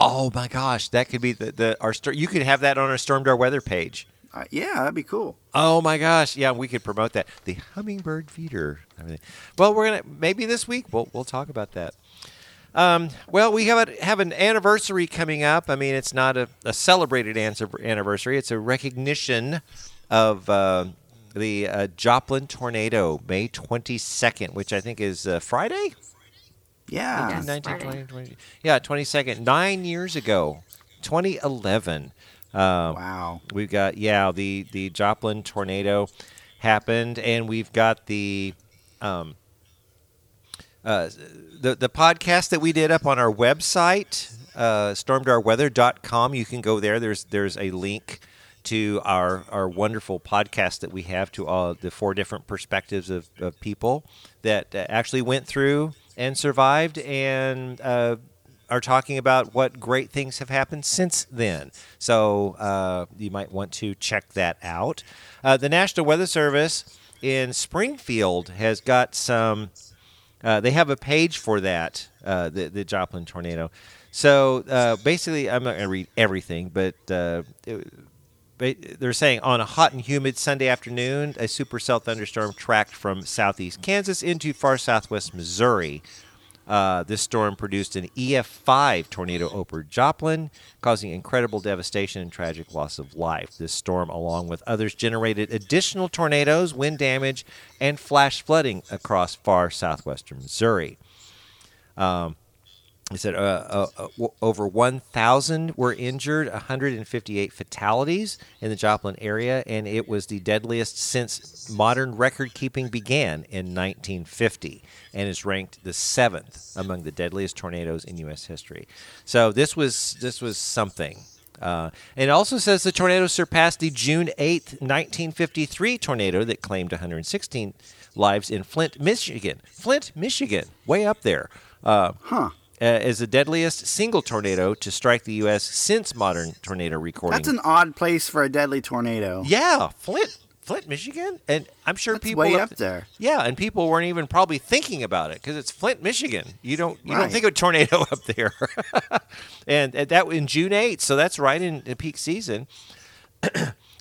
oh my gosh that could be the, the our sto- you could have that on our storm door weather page Uh, yeah, that'd be cool. Oh my gosh! Yeah, we could promote that. The hummingbird feeder. Everything. Well, we're gonna maybe this week we'll we'll talk about that. Um, well, we have a, have an anniversary coming up. I mean, it's not a, a celebrated answer, anniversary. It's a recognition of uh, the uh, Joplin tornado, May twenty second, which I think is uh, Friday. Yeah. Yes. 19, Friday. 20, 20 yeah, twenty second, nine years ago, twenty eleven. Um, Wow. We've got yeah the the Joplin tornado happened, and we've got the um, uh, the the podcast that we did up on our website, uh, stormdarweather.com. You can go there. There's there's a link to our our wonderful podcast that we have to all the four different perspectives of, of people that uh, actually went through and survived and uh, are talking about what great things have happened since then. So uh, you might want to check that out. Uh, the National Weather Service in Springfield has got some. Uh, they have a page for that, uh, the, the Joplin tornado. So uh, basically, I'm not going to read everything, but uh, it- they're saying on a hot and humid Sunday afternoon, a supercell thunderstorm tracked from southeast Kansas into far southwest Missouri. Uh, this storm produced an EF5 tornado over Joplin, causing incredible devastation and tragic loss of life. This storm, along with others, generated additional tornadoes, wind damage, and flash flooding across far southwestern Missouri. He said uh, uh, uh, over 1,000 were injured, 158 fatalities in the Joplin area, and it was the deadliest since modern record keeping began in 1950 and is ranked the seventh among the deadliest tornadoes in U.S. history. So this was this was something. Uh, and it also says the tornado surpassed the June 8th, 1953 tornado that claimed 116 lives in Flint, Michigan. Flint, Michigan, way up there. Uh, Huh. Uh, as the deadliest single tornado to strike the U.S. since modern tornado recording. That's an odd place for a deadly tornado. yeah, Flint, Flint, Michigan, and I'm sure That's people way up, there. Yeah, and people weren't even probably thinking about it because it's Flint, Michigan. You don't you don't think of a tornado up there, and, and that in June 8th, so that's right in, in peak season.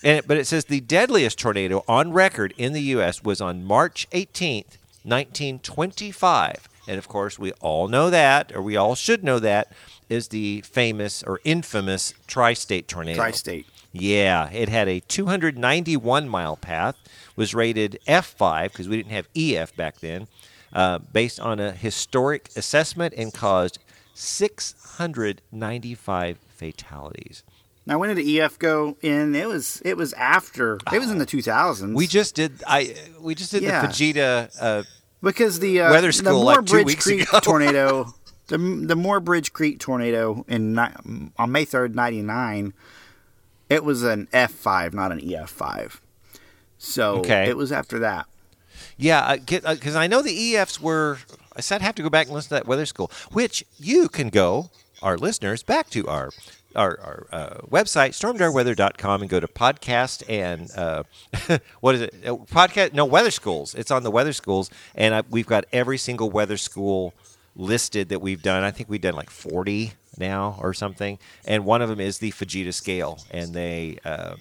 and but it says the deadliest tornado on record in the U.S. was on March 18th, 1925, and of course we all know that, or we all should know that, is the famous or infamous tri-state tornado. Tri-state. Yeah, it had a 291 mile path, was rated F5 because we didn't have EF back then, uh, based on a historic assessment and caused 695 fatalities. Now, when did the EF go in? It was it was after. It was in the 2000s. We just did I we just did Yeah. the Fujita uh, because the uh, Weather the school, Moore like, two Bridge Creek tornado, the the Moore Bridge Creek tornado in on May third, ninety nine. It was an F five, not an EF five. So Okay. it was after that. Yeah, because I know the EFs were. I said I have to go back and listen to that weather school, which you can go, our listeners, back to our our, our uh, website stormdarweather.com and go to podcast and uh, what is it? Uh, Podcast? No, weather schools. It's on the weather schools, and I, we've got every single weather school listed that we've done. I think we've done like forty now or something, and one of them is the Fujita scale, and they. Uh,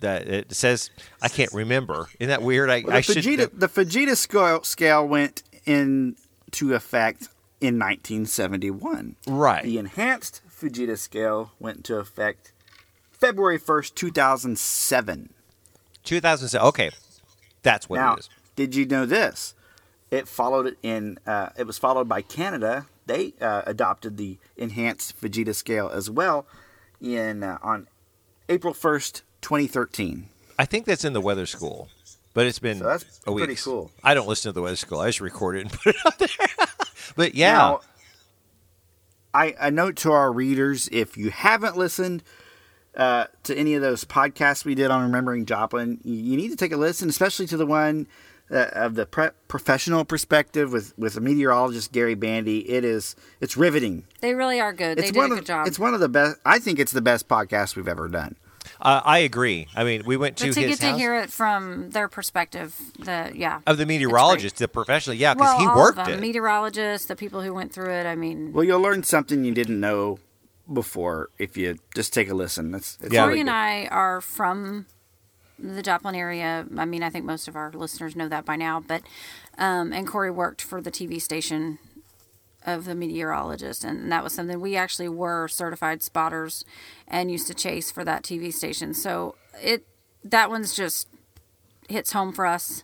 that it says I can't remember. Isn't that weird? I, Well, I the, should Fujita, the Fujita scale, scale went into effect in 1971. Right. The enhanced Fujita scale went into effect February 1st, 2007. 2007. Okay, that's what now, it is. did you know this? It followed it in. Uh, it was followed by Canada. They uh, adopted the enhanced Fujita scale as well in uh, on April 1st, 2013. I think that's in the weather school, but it's been So that's a week. pretty cool. I don't listen to the weather school. I just record it and put it out there. but yeah, Now, I, a note to our readers: if you haven't listened uh, to any of those podcasts we did on remembering Joplin, you, need to take a listen, especially to the one uh, of the pre- professional perspective with with the meteorologist Gary Bandy. It is it's riveting. They really are good. They It's did one a of good job. it's one of the best. I think it's the best podcast we've ever done. Uh, I agree. I mean, we went to but to his get to hear it from their perspective, the yeah. of the meteorologist, the professional. Yeah, because well, he all worked of them, it. meteorologists, the people who went through it. I mean, Well, you'll learn something you didn't know before if you just take a listen. That's it's Yeah. Corey really and. I are from the Joplin area. I mean, I think most of our listeners know that by now. But um, and Corey worked for the TV station of the meteorologist, and that was something we actually were certified spotters and used to chase for that TV station. So it that one's just hits home for us.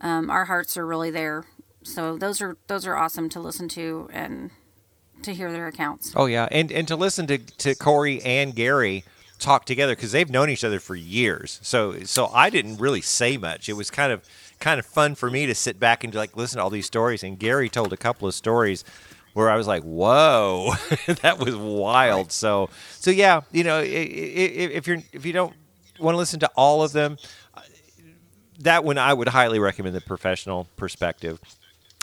Um, our hearts are really there. So those are those are awesome to listen to and to hear their accounts. Oh yeah, and and to listen to to Corey and Gary talk together because they've known each other for years. So so I didn't really say much. It was kind of kind of fun for me to sit back and like listen to all these stories. And Gary told a couple of stories where I was like, "Whoa, that was wild." So so yeah, you know, if you're if you don't want to listen to all of them, that one I would highly recommend the professional perspective.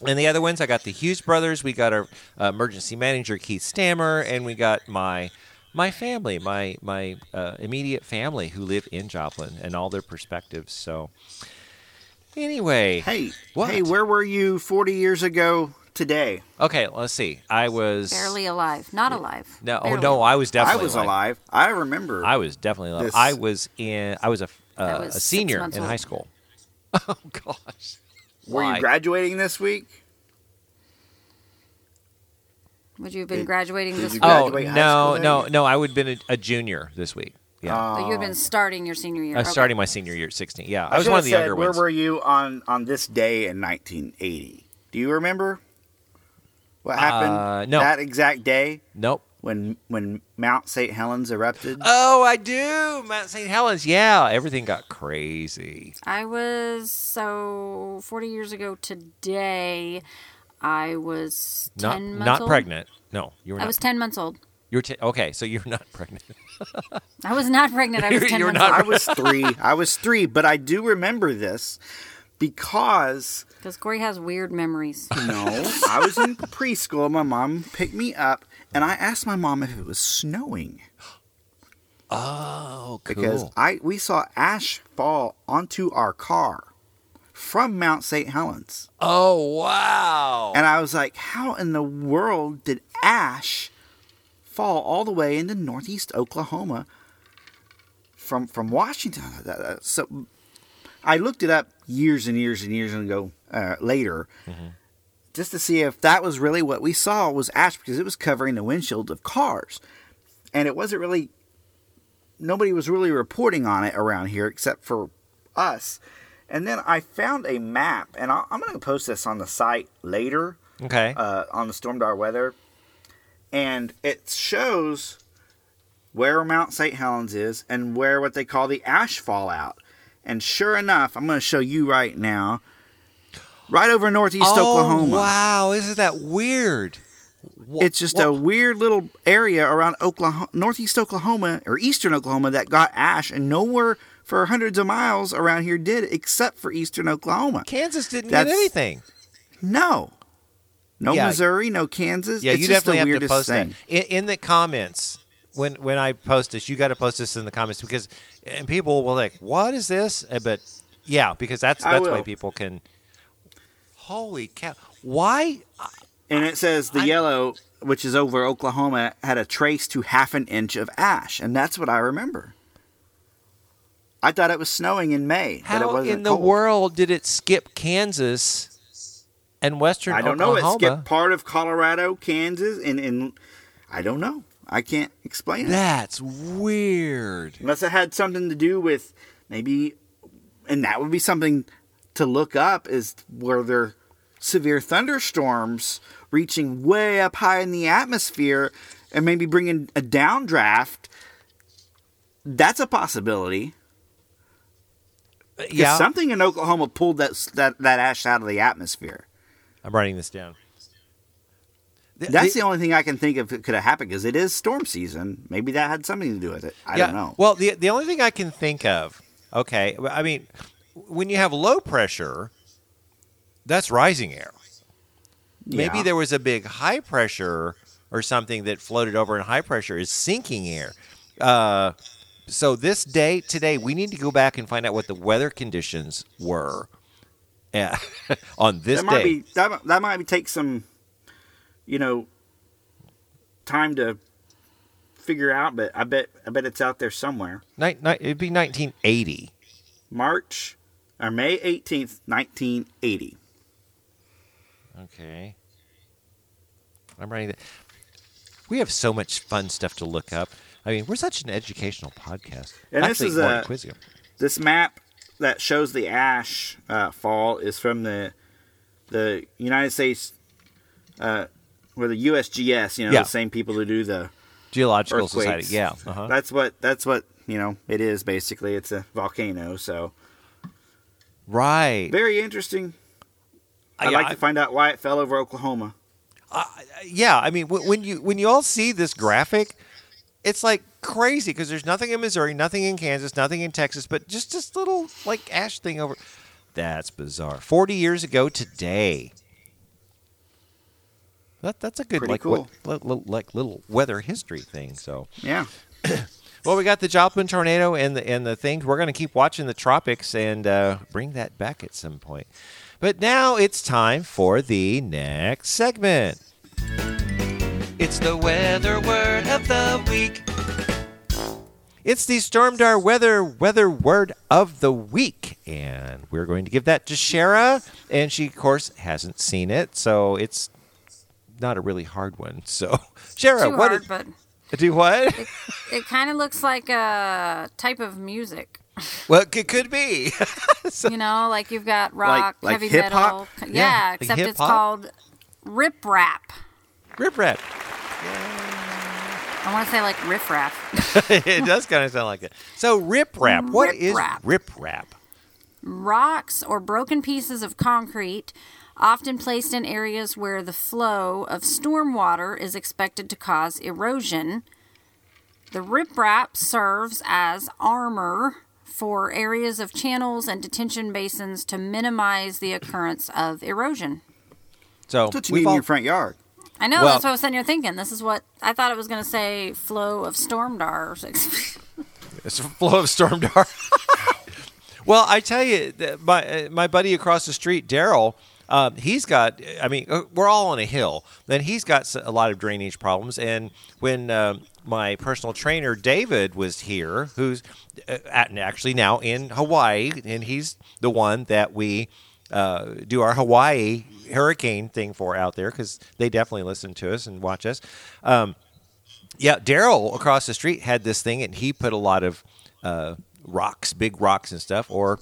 And the other ones, I got the Hughes brothers. We got our uh, emergency manager Keith Stammer, and we got my my family, my my uh, immediate family who live in Joplin, and all their perspectives. So, anyway, Hey, What? hey, where were you 40 years ago today? okay, let's see. I was Barely alive, not alive. no, oh no, I was definitely. I was alive. I remember. I was definitely alive. This- I was in. I was a I uh, was a senior in old. high school. Oh gosh, were Why? you graduating this week? Would you have been Did- graduating this you week? Oh graduate high no, no, then? no! I would have been a, a junior this week. Yeah, Oh. But you had been starting your senior year. I was Okay. starting my senior year at 16. Yeah, I, was one of the said, younger Where ones. Where were you on on this day in 1980? Do you remember what happened Uh, no. that exact day Nope. when when Mount St. Helens erupted? Oh, I do. Mount St. Helens. Yeah, everything got crazy. I was so 40 years ago today. I was 10 Not months not old. pregnant. No, you were I not. was 10 months old. You're t- okay, so you're not pregnant. I was not pregnant. I was 10 you're months not- I was three. I was three, but I do remember this because Because Corey has weird memories. no, I was in preschool. My mom picked me up, and I asked my mom if it was snowing Oh, cool. because I we saw ash fall onto our car from Mount St. Helens, oh, wow. and I was like, "How in the world did ash fall all the way into northeast Oklahoma from from Washington?" That- that- So I looked it up years and years and years ago uh, later, just to see if that was really what we saw was ash because it was covering the windshields of cars, and it wasn't really. Nobody was really reporting on it around here except for us. And then I found a map, and I'll, I'm going to post this on the site later okay. uh, on the Stormdar weather, and it shows where Mount St. Helens is and where what they call the ash fallout. And sure enough, I'm going to show you right now, right over northeast oh, Oklahoma. wow. Isn't that weird? It's just a weird little area around Oklahoma, northeast Oklahoma or eastern Oklahoma that got ash, and nowhere for hundreds of miles around here did, except for eastern Oklahoma. Kansas didn't That's- get anything. No, no Yeah. Missouri, no Kansas. Yeah, it's you just definitely the have to weirdest post thing. that in, in the comments. When when I post this, you got to post this in the comments because and people will like, "What is this?" Uh, But yeah, because that's I that's why people can. Holy cow! Why? And it says the I- yellow, which is over Oklahoma, had a trace to half an inch of ash, and that's what I remember. I thought it was snowing in May, How in the cold. world did it skip Kansas and western I don't know. Oklahoma? It skipped part of Colorado, Kansas, and, and I don't know. I can't explain it That's weird. unless it had something to do with maybe, and that would be something to look up. Is were there severe thunderstorms reaching way up high in the atmosphere and maybe bringing a downdraft? That's a possibility. Uh, yeah, something in Oklahoma pulled that that that ash out of the atmosphere. I'm writing this down. That's the- the, only thing I can think of that could have happened because it is storm season. Maybe that had something to do with it. I yeah, don't know. Well, the the only thing I can think of, okay, I mean, when you have low pressure, that's rising air. Maybe Yeah. there was a big high pressure or something that floated over, and high pressure is sinking air. Uh, so this day today, we need to go back and find out what the weather conditions were uh, on this that might day. be that, might- that might take some, you know, time to figure out. But I bet I bet it's out there somewhere. Ni- ni- it'd be 1980. March or May eighteenth, nineteen eighty. Okay. I'm writing that. We have so much fun stuff to look up. I mean, we're such an educational podcast. And this Actually, is more a- inquisitive. This map that shows the ash uh, fall is from the the United States, uh, or the USGS. You know, Yeah. the same people who do the Geological. Society. Yeah. Uh-huh. That's what that's what you know it is basically. It's a volcano, so Right. very interesting. I'd Yeah, like to find out why it fell over Oklahoma. yeah, I mean, wh- when you when you all see this graphic, it's like crazy because there's nothing in Missouri, nothing in Kansas, nothing in Texas, but just this little like ash thing over. That's bizarre. Forty years ago today. That that's a good Pretty like cool. what, li- li- like little weather history thing. So. Yeah, Well, we got the Joplin tornado and the and the things. We're going to keep watching the tropics and uh, bring that back at some point. But now it's time for the next segment. It's the weather word of the week. It's the Stormdar weather weather word of the week, and we're going to give that to Shara. And she, of course, hasn't seen it, so it's not a really hard one. So, Shara, Too what hard, is- but do what? it kind of looks like a type of music. Well, it could be. You know, like you've got rock, like heavy hip-hop? metal. Yeah, Yeah, like except it's hip-hop. called rip rap. Rip rap. I want to say like riff raff. it does kind of sound like it. So rip rap. What Rip is rap. rip rap? rocks or broken pieces of concrete, often placed in areas where the flow of storm water is expected to cause erosion. The riprap serves as armor for areas of channels and detention basins to minimize the occurrence of erosion. So That's what you we've in your front yard. I know Well- that's what I was sitting here thinking. This is what I thought it was going to say flow of storm dar. It's a flow of storm dart. well, I tell you, my uh, my buddy across the street, Daryl, um, he's got. I mean, uh, we're all on a hill. Then he's got a lot of drainage problems. And when um, my personal trainer David was here, who's uh, at, actually now in Hawaii, and he's the one that we uh, do our Hawaii hurricane thing for out there because they definitely listen to us and watch us. Um, yeah, Daryl across the street had this thing, and he put a lot of uh, rocks, big rocks and stuff, or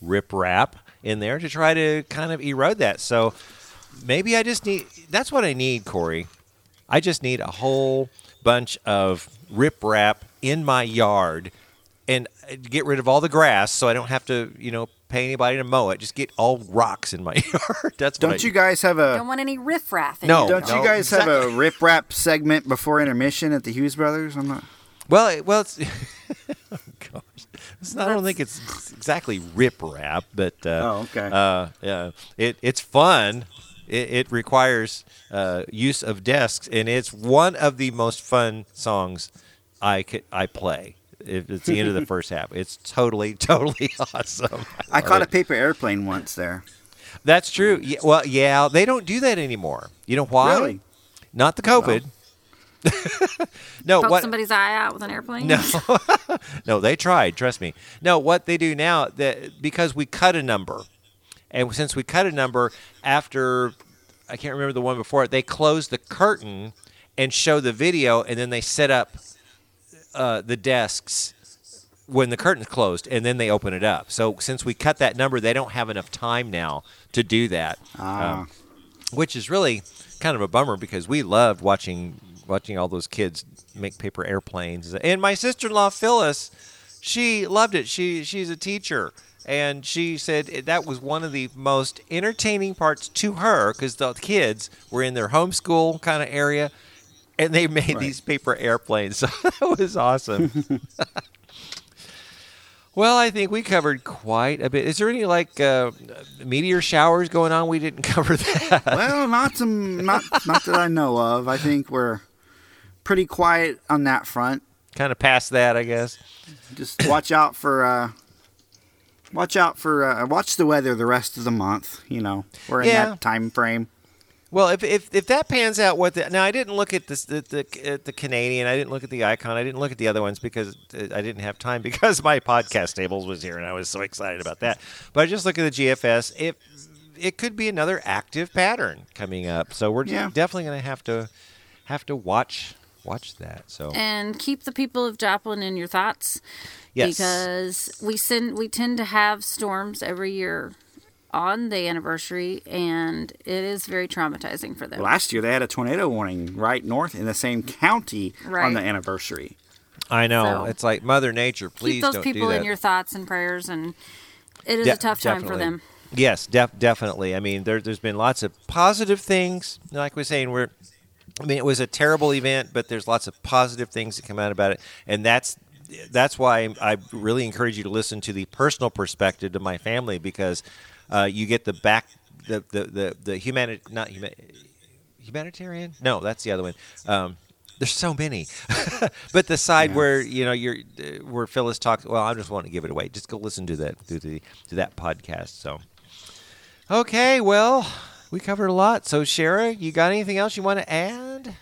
rip rap in there to try to kind of erode that. So maybe I just need that's what I need, Corey. I just need a whole bunch of rip rap in my yard and get rid of all the grass so I don't have to, you know, pay anybody to mow it. Just get all rocks in my yard. That's what I Don't you guys have a Don't want any riffraff. In No. here. Don't no, you guys have a exactly. rip rap segment before intermission at the Hughes Brothers? I'm not. Well, it- well, it's, gosh, it's not, I don't think it's exactly rip rap, but uh, Oh, okay. uh, yeah, it it's fun. It, it requires uh, use of desks, and it's one of the most fun songs I could, I play. If it's the end of the first half, it's totally, totally awesome. I love caught a paper airplane once there. That's true. Yeah, well, yeah, they don't do that anymore. You know why? Really? Not the COVID. No, Poke what? somebody's eye out with an airplane. No, no, they tried. Trust me. No, what they do now that because we cut a number, and since we cut a number after, I can't remember the one before it. They close the curtain and show the video, and then they set up uh, the desks when the curtain's closed, and then they open it up. So since we cut that number, they don't have enough time now to do that. Ah. Um, which is really kind of a bummer because we loved watching watching all those kids make paper airplanes. And my sister-in-law Phyllis, she loved it. She she's a teacher. And she said that was one of the most entertaining parts to her because the kids were in their homeschool kind of area, and they made these paper airplanes. So that was awesome. well, I think we covered quite a bit. Is there any like uh, meteor showers going on? We didn't cover that. well, not some, not not that I know of. I think we're pretty quiet on that front. kind of past that, I guess. Just watch out for, uh, watch out for, uh, watch the weather the rest of the month. You know, we're in Yeah. that time frame. Well, if, if if that pans out, what the now I didn't look at this the the, at the Canadian, I didn't look at the icon, I didn't look at the other ones because uh, I didn't have time because my podcast tables was here and I was so excited about that. But I just look at the GFS. It it could be another active pattern coming up, so we're Yeah. definitely going to have to have to watch watch that. So And keep the people of Joplin in your thoughts. yes, Because we send we tend to have storms every year on the anniversary and it is very traumatizing for them. Last year they had a tornado warning right north in the same county on the anniversary. I know So- it's like Mother Nature. Please keep those don't people do that. in your thoughts and prayers and it is De- a tough time for them. Yes, def- definitely. I mean, there, there's been lots of positive things. Like we're saying, we're. I mean, it was a terrible event, but there's lots of positive things that come out about it, and that's that's why I really encourage you to listen to the personal perspective of my family because uh, you get the back the the the, the humani- not huma- humanitarian. No, that's the other one. Um, there's so many, but the side where you know you're uh, where Phyllis talks. Well, I just want to give it away. Just go listen to that to the to that podcast. So, okay, well, we covered a lot. So, Shara, you got anything else you want to add?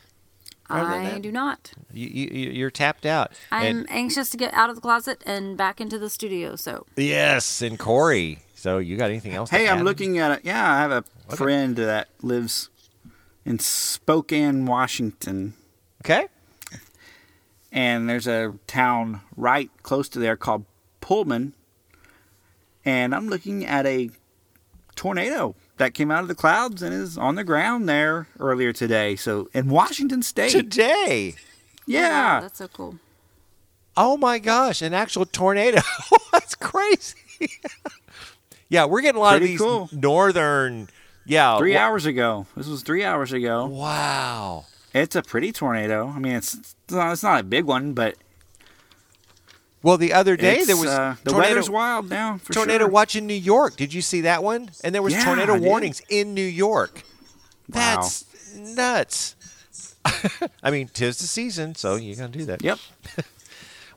Other I do not. You, you you're tapped out. I'm And- anxious to get out of the closet and back into the studio. So yes, and Corey. So, you got anything else? to Hey, I'm add? looking at it. Yeah, I have a friend that lives in Spokane, Washington, Okay. and there's a town right close to there called Pullman. And I'm looking at a tornado that came out of the clouds and is on the ground there earlier today. So in Washington State, Today. yeah, that's so cool. Oh my gosh, an actual tornado. That's crazy. Yeah, we're getting a lot Pretty of these cool. northern. Yeah, Three wa- hours ago. This was three hours ago. Wow. It's a pretty tornado. I mean, it's it's not, it's not a big one, but Well, the other day it's, there was uh, the tornado, weather's wild now. For tornado sure. watch in New York. Did you see that one? And there was Yeah, tornado warnings in New York. Wow. That's nuts. I mean, tis the season, so you're gonna do that. Yep.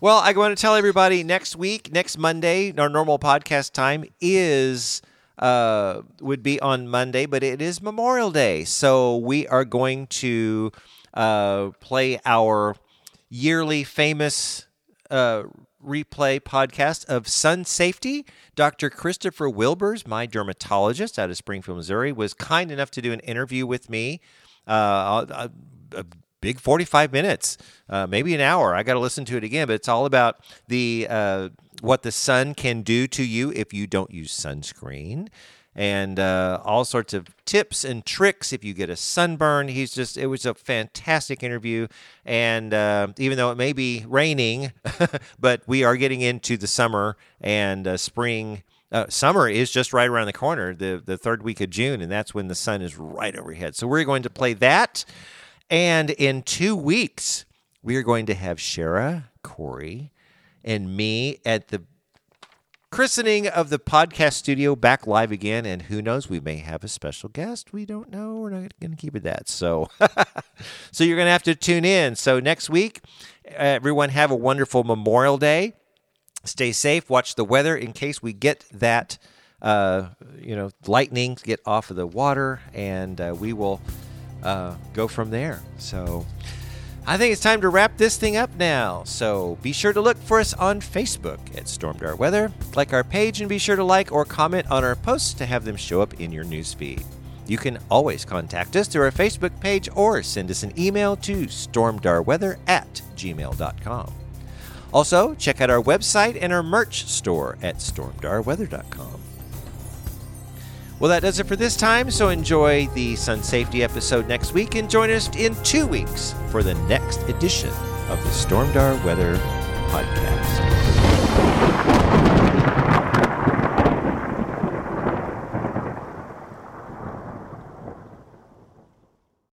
Well, I want to tell everybody next week, next Monday, our normal podcast time is uh, would be on Monday, but it is Memorial Day, so we are going to uh, play our yearly famous uh, replay podcast of Sun Safety. Dr. Christopher Wilbers, my dermatologist out of Springfield, Missouri, was kind enough to do an interview with me. Uh, a, a big 45 minutes, uh, maybe an hour. I got to listen to it again, but it's all about the uh, what the sun can do to you if you don't use sunscreen and uh, all sorts of tips and tricks if you get a sunburn. He's just, it was a fantastic interview. And uh, even though it may be raining, but we are getting into the summer and uh, spring. Uh, summer is just right around the corner, the, the third week of June, and that's when the sun is right overhead. So we're going to play that. And in two weeks, we are going to have Shara, Corey, and me at the christening of the podcast studio back live again and who knows we may have a special guest. We don't know. We're not going to keep it that. So so you're going to have to tune in. So next week everyone have a wonderful memorial day. Stay safe. Watch the weather in case we get that uh, you know lightning get off of the water and uh, we will uh, go from there. So I think it's time to wrap this thing up now. So be sure to look for us on Facebook at Stormdar Weather. Like our page and be sure to like or comment on our posts to have them show up in your newsfeed. You can always contact us through our Facebook page or send us an email to stormdarweather at gmail.com. Also, check out our website and our merch store at stormdarweather.com. Well, that does it for this time, so enjoy the Sun Safety episode next week and join us in two weeks for the next edition of the Stormdar Weather Podcast.